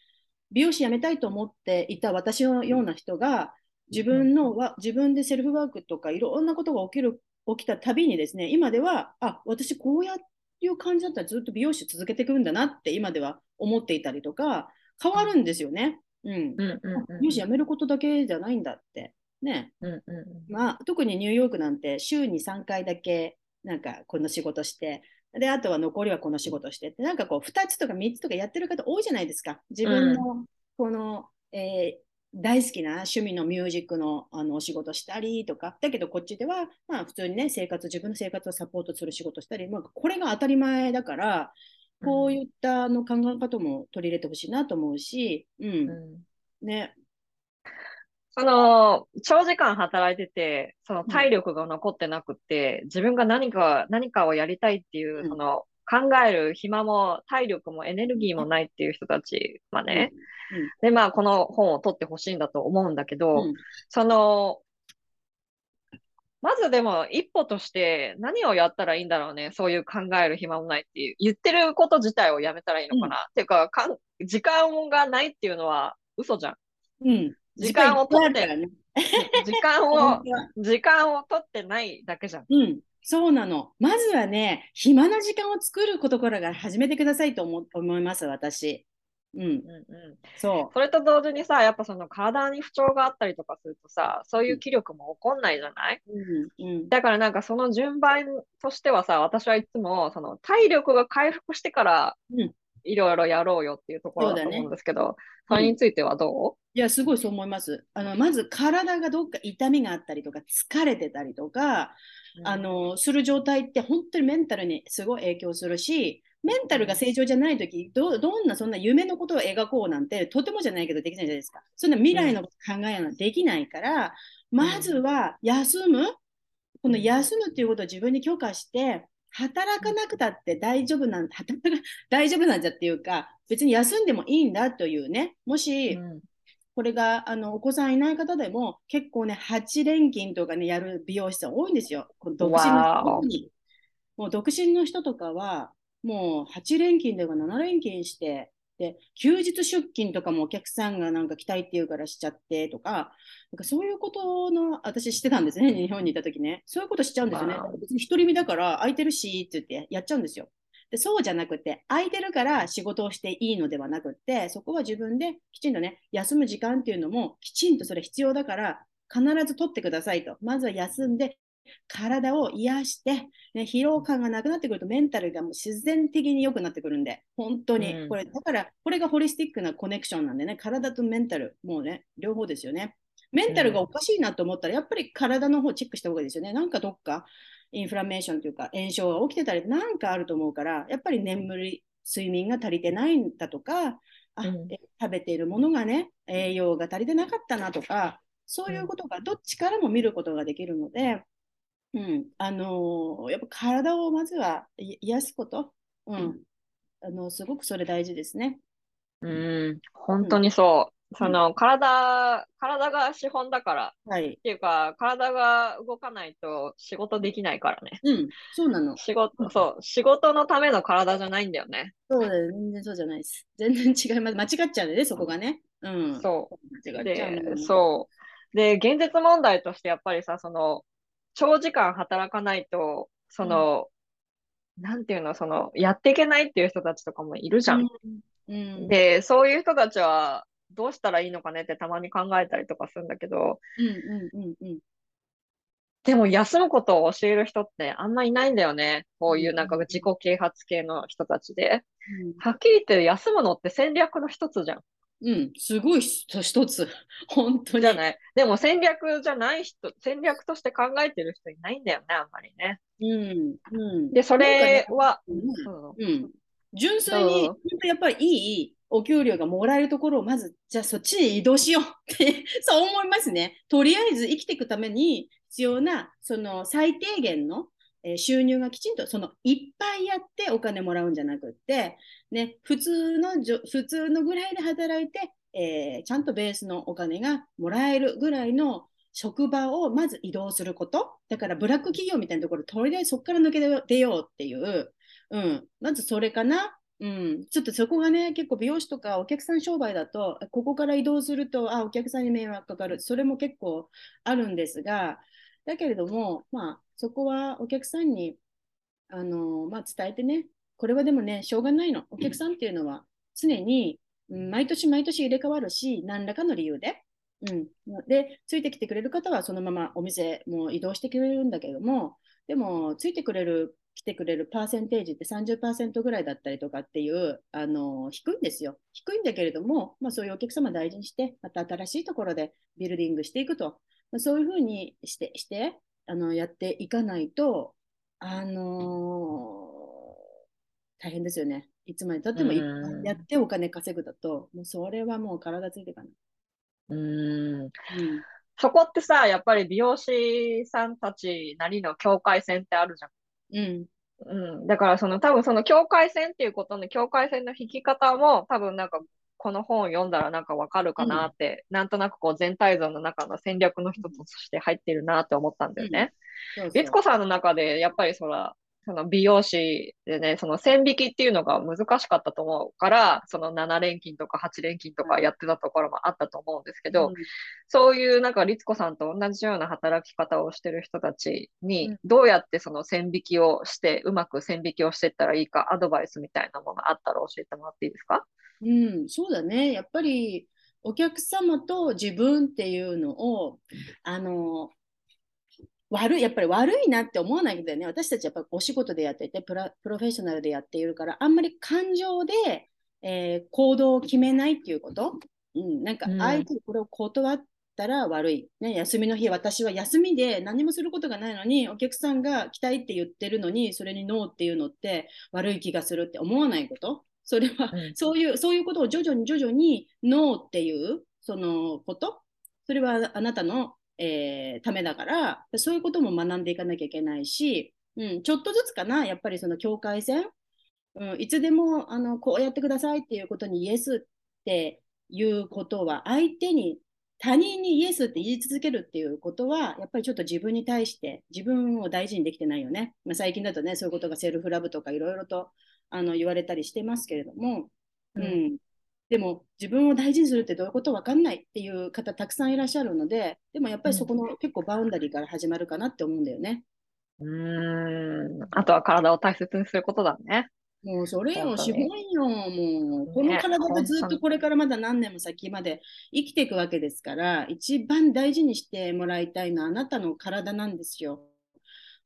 S2: 美容師辞めたいと思っていた私のような人が自分のは自分でセルフワークとかいろんなことが起きる起きたたびにですね、今では、あ、私こうやいう感じだったらずっと美容師続けていくんだなって今では思っていたりとか、変わるんですよね。うん。美容師辞めることだけじゃないんだって。ね。うんうんまあ、特にニューヨークなんて週に3回だけなんかこの仕事して、で、あとは残りはこの仕事してって、なんかこう2つとか3つとかやってる方多いじゃないですか。自分のこの、うん、えー大好きな趣味のミュージックのあのお仕事したりとか、だけどこっちでは、まあ、普通にね、生活、自分の生活をサポートする仕事したり、まあ、これが当たり前だから、こういったあの考え方も取り入れてほしいなと思うし、うん、うん、ね。
S1: その、長時間働いてて、その体力が残ってなくて、うん、自分が何か、何かをやりたいっていう、その、考える暇も体力もエネルギーもないっていう人たちはね、うん、で、まあ、この本を取ってほしいんだと思うんだけど、その、まずでも一歩として何をやったらいいんだろうね。そういう考える暇もないっていう。言ってること自体をやめたらいいのかな。うん、っていうかかん、時間がないっていうのは嘘じゃん。
S2: うん。
S1: 時間を取って、ね、時間を、時間を取ってないだけじゃん。
S2: うん。そうなの。まずはね、暇な時間を作ることから始めてくださいと思思います、私。うん。うんうん、
S1: そう。それと同時にさやっぱその体に不調があったりとかするとさそういう気力も起こんないじゃない、うん。うん、だからなんかその順番としてはさ私はいつもその体力が回復してからいろいろやろうよっていうところだと思うんですけど、そ、ね,、れについてはどう、
S2: いやすごいそう思います。あのまず体がどっか痛みがあったりとか疲れてたりとか、うん、あのする状態って本当にメンタルにすごい影響するしメンタルが正常じゃないとき、どどんなそんな夢のことを描こうなんて、とてもじゃないけどできないじゃないですか。そんな未来の考えはできないから、うん、まずは休む。この休むっていうことを自分に許可して、働かなくたって大丈夫なん、働か 大丈夫なんじゃっていうか、別に休んでもいいんだというね、もし、うん、これがあのお子さんいない方でも結構ね、8連勤とかね、やる美容師さん多いんですよ。独身の人に。もう独身の人とかは、もう8連勤では7連勤して、で、休日出勤とかもお客さんがなんか来たいって言うからしちゃってとか、なんかそういうことの、私してたんですね、日本にいた時ね。そういうことしちゃうんですよね。別に独り身だから空いてるしって言ってやっちゃうんですよ。でそうじゃなくて、空いてるから仕事をしていいのではなくて、そこは自分できちんとね、休む時間っていうのもきちんとそれ必要だから、必ず取ってくださいと。まずは休んで、体を癒して、ね、疲労感がなくなってくるとメンタルがもう自然的に良くなってくるんで、本当に。これ、だから、これがホリスティックなコネクションなんでね、体とメンタル、もうね、両方ですよね。メンタルがおかしいなと思ったら、やっぱり体の方チェックした方がいいですよね。なんかどっかインフラメーションというか炎症が起きてたり、なんかあると思うから、やっぱり眠り、睡眠が足りてないんだとか、あ、うん、食べているものがね、栄養が足りてなかったなとか、そういうことがどっちからも見ることができるので、うん、あのー、やっぱ体をまずは癒すこと、うん、あのすごくそれ大事ですね。
S1: うん、本当にそう。うん、その体、体が資本だから、はい、っていうか、体が動かないと仕事できないからね。
S2: うん、そうなの。
S1: 仕事、そう、仕事のための体じゃないんだよね。
S2: そうだよ、全然そうじゃないです。全然違います。間違っちゃうんでね、そこがね。うん。
S1: そう。間違っちゃう、そう。で、現実問題としてやっぱりさ、その、長時間働かないと、その、うん、なんていうの、その、やっていけないっていう人たちとかもいるじゃん。うん、で、そういう人たちは、どうしたらいいのかねってたまに考えたりとかするんだけど、うんうんうんうん、でも休むことを教える人ってあんまいないんだよね。こういうなんか自己啓発系の人たちで。うん、はっきり言って休むのって戦略の一つじゃん。
S2: うん、すごい一つ。本当に。
S1: じゃない。でも戦略じゃない人、戦略として考えてる人いないんだよね、あんまりね。うん。うん、で、それは、ね、
S2: うん、純粋に、やっぱりいいお給料がもらえるところを、まず、じゃあそっちに移動しようって そう思いますね。とりあえず生きていくために必要な、その最低限のえ収入がきちんとそのいっぱいやってお金もらうんじゃなくって、ね、普通のじょ普通のぐらいで働いて、えー、ちゃんとベースのお金がもらえるぐらいの職場をまず移動すること。だからブラック企業みたいなところ、とりあえずそこから抜け出ようっていう、うん、まずそれかな。うん、ちょっとそこがね、結構美容師とかお客さん商売だと、ここから移動すると、あ、お客さんに迷惑かかる。それも結構あるんですが、だけれども、まあ、そこはお客さんに、あのまあ、伝えてね、これはでもね、しょうがないの。お客さんっていうのは常に、毎年毎年入れ替わるし、何らかの理由で。うん、で、ついてきてくれる方はそのままお店も移動してくれるんだけども、でも、ついてくれる来てくれるパーセンテージって30%ぐらいだったりとかっていう、あの低いんですよ。低いんだけれども、まあ、そういうお客様大事にして、また新しいところでビルディングしていくと、そういうふうにしてしてあのやっていかないと、あのー、大変ですよね。いつまでたってもやってお金稼ぐだと、もうそれはもう体ついていかない。
S1: うん、うんそこってさ、やっぱり美容師さんたちなりの境界線ってあるじゃん。うん。うん。だからその多分その境界線っていうことの境界線の引き方も多分なんかこの本を読んだらなんかわかるかなって、うん、なんとなくこう全体像の中の戦略の一つとして入ってるなって思ったんだよね。律子さんの中でやっぱりそら、その美容師でね、その線引きっていうのが難しかったと思うから、その7連勤とか8連勤とかやってたところもあったと思うんですけど、うん、そういうなんか律子さんと同じような働き方をしてる人たちに、どうやってその線引きをして、うまく線引きをしていったらいいか、アドバイスみたいなものあったら教えてもらっていいですか？
S2: うん、そうだね。やっぱりお客様と自分っていうのを、あの、悪い、やっぱり悪いなって思わないけどね、私たちやっぱお仕事でやっていてプラ、プロフェッショナルでやっているから、あんまり感情で、えー、行動を決めないっていうこと、うん、なんか相手にこれを断ったら悪い、ね、休みの日、私は休みで何もすることがないのに、お客さんが来たいって言ってるのに、それにノーっていうのって悪い気がするって思わないこと、それは、うん、そういう、そういうことを徐々に徐々にノーっていうそのこと、それはあなたのえー、ためだから、そういうことも学んでいかなきゃいけないし、うん、ちょっとずつかな、やっぱりその境界線、うん、いつでもあのこうやってくださいっていうことにイエスっていうことは、相手に、他人にイエスって言い続けるっていうことは、やっぱりちょっと自分に対して自分を大事にできてないよね。まあ、最近だとね、そういうことがセルフラブとかいろいろとあの言われたりしてますけれども、うん、うんでも自分を大事にするってどういうことわかんないっていう方たくさんいらっしゃるので、でもやっぱりそこの結構バウンダリーから始まるかなって思うんだよね。
S1: うん。あとは体を大切にすることだね。
S2: もうそれよ、すごいよ。もう、この体がずっとこれからまだ何年も先まで生きていくわけですから、一番大事にしてもらいたいのはあなたの体なんですよ。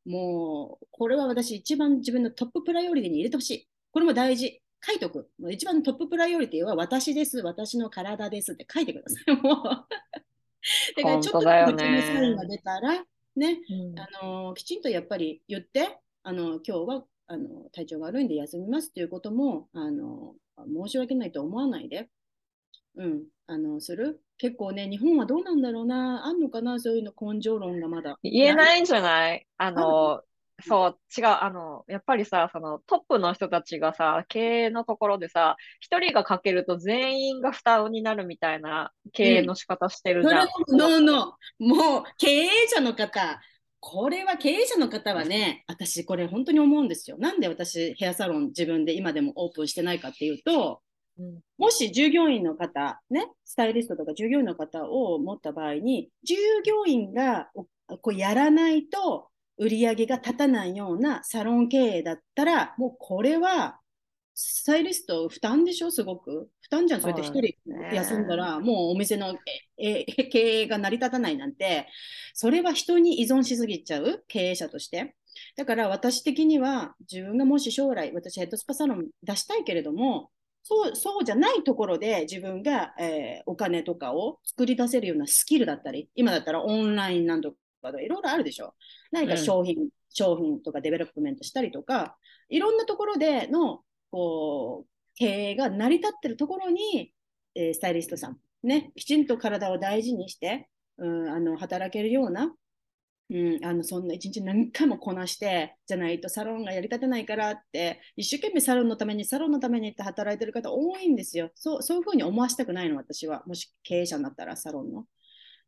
S2: もう、これは私一番自分のトッププライオリティに入れてほしい。これも大事。書いとく。一番トッププライオリティは私です、私の体ですって書いてください。もう。だからちょっと口のサインが出たら、ね、うん、あのきちんとやっぱり言って、あの今日はあの体調が悪いんで休みますっていうこともあの申し訳ないと思わないで、うん、あのする結構ね、日本はどうなんだろうな、あんのかな、そういうの根性論がまだ。
S1: 言えないんじゃない？あの、そう、違う、あの、やっぱりさ、そのトップの人たちがさ、経営のところでさ、一人がかけると全員が負担になるみたいな経営の仕方してるじゃん。
S2: うん、ノーノー、もう経営者の方、これは経営者の方はね、私これ本当に思うんですよ。なんで私ヘアサロン自分で今でもオープンしてないかっていうと、うん、もし従業員の方、ね、スタイリストとか従業員の方を持った場合に、従業員がこうやらないと、売り上げが立たないようなサロン経営だったら、もうこれはスタイリスト負担でしょ、すごく。負担じゃん、そうやって一人休んだら、もうお店の経営が成り立たないなんて、それは人に依存しすぎちゃう、経営者として。だから私的には、自分がもし将来、私ヘッドスパサロン出したいけれども、そうそうじゃないところで自分が、えー、お金とかを作り出せるようなスキルだったり、今だったらオンラインなんとかいろいろあるでしょ？何か商品、うん、商品とか development したりとか、いろんなところでのこう経営が成り立ってるところに、えー、スタイリストさん、ね、きちんと体を大事にして、うん、あの働けるような、うん、あのそんな一日何回もこなしてじゃないとサロンがやりたてないからって一生懸命サロンのためにサロンのためにって働いてる方多いんですよ。そうそういうふうに思わせたくないの私は。もし経営者になったらサロンの。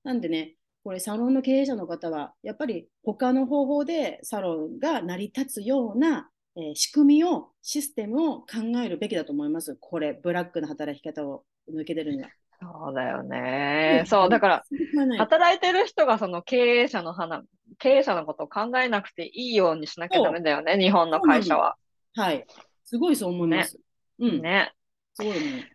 S2: なんでねこれサロンの経営者の方は、やっぱり他の方法でサロンが成り立つような、えー、仕組みを、システムを考えるべきだと思います。これ、ブラックな働き方を抜け出るには。
S1: そうだよね。そう、だから、働いてる人がその経営者の花、経営者のことを考えなくていいようにしなきゃダメだよね、日本の会社は。
S2: はい。すごいそう思います。ね、
S1: うん。ね。すごいね。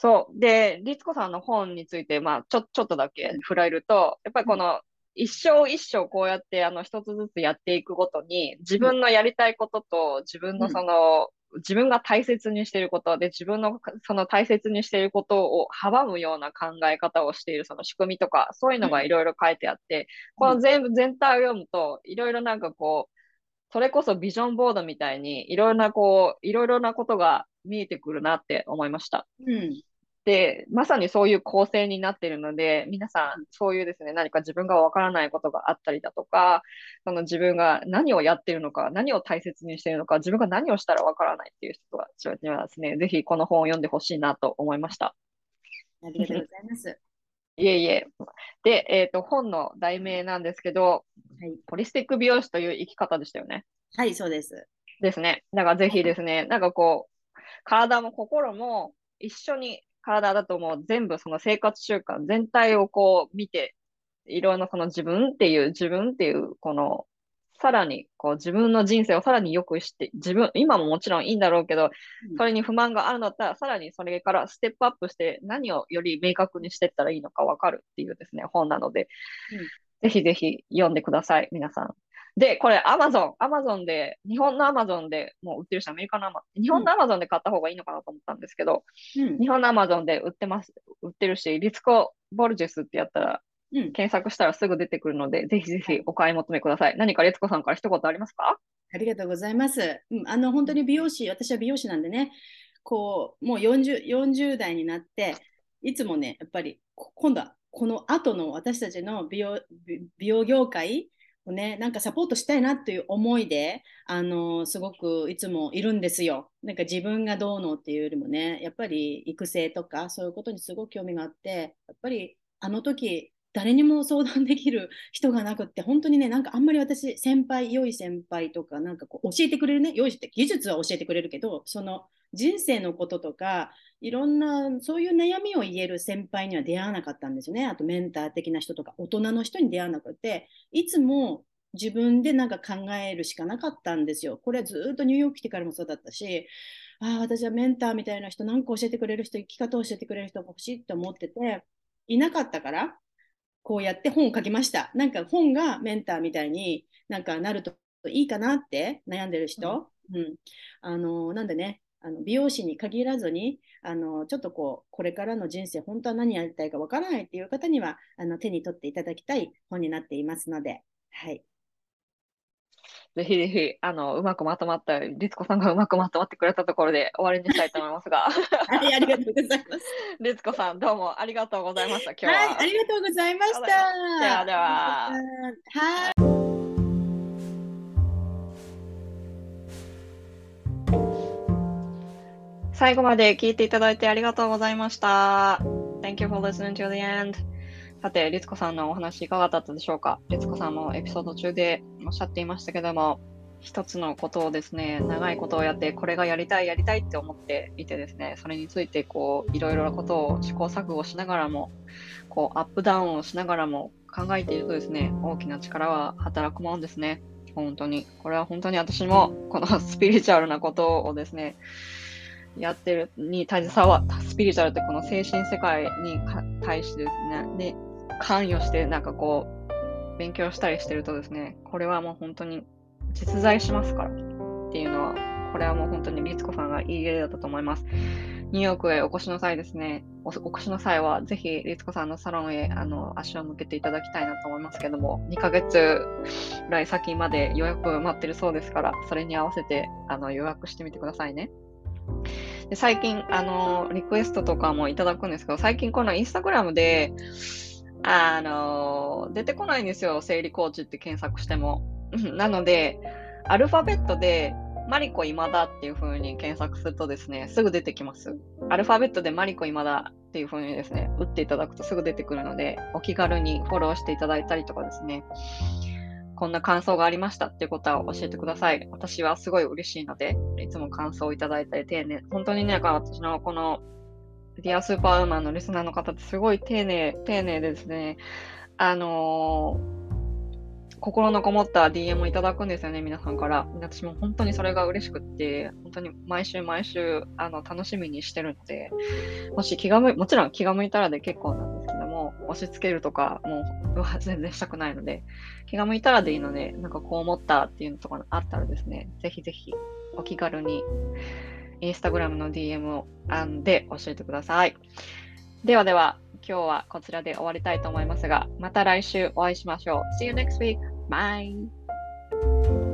S1: そう。で、律子さんの本について、まあ、ちょ、ちょっとだけ触れると、やっぱりこの、一生一生こうやってあの一つずつやっていくごとに自分のやりたいことと自分のその、うん、自分が大切にしていることで自分のその大切にしていることを阻むような考え方をしているその仕組みとかそういうのがいろいろ書いてあって、うん、この全部全体を読むといろいろなんかこうそれこそビジョンボードみたいにいろいろなこういろいろなことが見えてくるなって思いました。
S2: うん
S1: で、まさにそういう構成になっているので、皆さん、そういうですね、何か自分がわからないことがあったりだとか、その自分が何をやっているのか、何を大切にしているのか、自分が何をしたらわからないっていう人たちにはですね、ぜひこの本を読んでほしいなと思いました。
S2: ありがとうございます。
S1: いえいえ。で、えっ、ー、と、本の題名なんですけど、はい、ホリスティック美容師という生き方でしたよね。
S2: はい、そうです。
S1: ですね。だからぜひですね、なんかこう、体も心も一緒に体だともう全部その生活習慣全体をこう見て、いろんなその自分っていう、自分っていう、この、さらにこう自分の人生をさらに良くして、自分、今ももちろんいいんだろうけど、それに不満があるんだったら、さらにそれからステップアップして何をより明確にしていったらいいのかわかるっていうですね、本なので、うん、ぜひぜひ読んでください、皆さん。で、これ、アマゾン、アマゾンで、日本のアマゾンでもう売ってるし、アメリカのアマ日本のアマゾンで買った方がいいのかなと思ったんですけど、うん、日本のアマゾンで売ってます、売ってるし、リツコ・ボルジェスってやったら、うん、検索したらすぐ出てくるので、ぜひぜひお買い求めください。何かリツコさんから一言ありますか？
S2: ありがとうございます。うん、あの、本当に美容師、私は美容師なんでね、こう、もう 40, 40代になって、いつもね、やっぱり、今度はこの後の私たちの美容美容業界をね、なんかサポートしたいなっていう思いで、あのすごくいつもいるんですよ。なんか自分がどうのっていうよりもね、やっぱり育成とかそういうことにすごく興味があって、やっぱりあの時誰にも相談できる人がなくって、本当にね、なんかあんまり私、先輩、良い先輩とか、なんかこう教えてくれるね、良いって技術は教えてくれるけど、その人生のこととか、いろんなそういう悩みを言える先輩には出会わなかったんですよね。あとメンター的な人とか大人の人に出会わなくて、いつも自分でなんか考えるしかなかったんですよ。これはずっとニューヨーク来てからもそうだったし、ああ、私はメンターみたいな人、なんか教えてくれる人、生き方を教えてくれる人が欲しいって思ってて、いなかったから、こうやって本を書きました。なんか本がメンターみたいになんかなるといいかなって悩んでる人。うん、うん、あのなんでね、あの美容師に限らずにあのちょっとこうこれからの人生本当は何やりたいかわからないっていう方にはあの手に取っていただきたい本になっていますので、はい。
S1: ぜひぜひ、あの、うまくまとまった、律子さんがうまくまとまってくれたところで終わりにしたいと思いますが。
S2: はい、ありがとうございます。
S1: 律子さん、どうもありがとうございました、今日は。
S2: はい、ありがとうございました。で
S1: はでは。はい。最後まで聞いていただいてありがとうございました。Thank you for listening to the end. さて、律子さんのお話いかがだったでしょうか？律子さんもエピソード中でおっしゃっていましたけども、一つのことをですね、長いことをやって、これがやりたい、やりたいって思っていてですね、それについて、こう、いろいろなことを試行錯誤しながらも、こう、アップダウンをしながらも考えているとですね、大きな力は働くもんですね。本当に。これは本当に私も、このスピリチュアルなことをですね、やってる、に携わった、スピリチュアルってこの精神世界に対してですね、で、関与して、なんかこう、勉強したりしてるとですね、これはもう本当に実在しますからっていうのは、これはもう本当に律子さんがいい例だったと思います。ニューヨークへお越しの際ですね、お越しの際は、ぜひ、律子さんのサロンへあの足を向けていただきたいなと思いますけども、2ヶ月ぐらい先まで予約待ってるそうですから、それに合わせてあの予約してみてくださいね。で最近、あの、リクエストとかもいただくんですけど、最近このインスタグラムで、あの、出てこないんですよ、生理コーチって検索しても。なので、アルファベットで、マリコ今だっていう風に検索するとですね、すぐ出てきます。アルファベットでマリコ今だっていう風にですね、打っていただくとすぐ出てくるので、お気軽にフォローしていただいたりとかですね、こんな感想がありましたっていうことは教えてください。私はすごい嬉しいので、いつも感想をいただいたり、丁寧、本当にね、私のこのディアスーパーウーマンのリスナーの方ってすごい丁寧、丁寧でですね、あのー、心のこもった DM をいただくんですよね、皆さんから。私も本当にそれが嬉しくって、本当に毎週毎週、あの、楽しみにしてるので、もし気が向い、もちろん気が向いたらで結構なんも、う押し付けるとか、もう全然したくないので、気が向いたらでいいので、なんかこう思ったっていうのとかあったらですね、ぜひぜひお気軽にインスタグラムの DM をで教えてください。ではでは、今日はこちらで終わりたいと思いますが、また来週お会いしましょう。See you next week. Bye.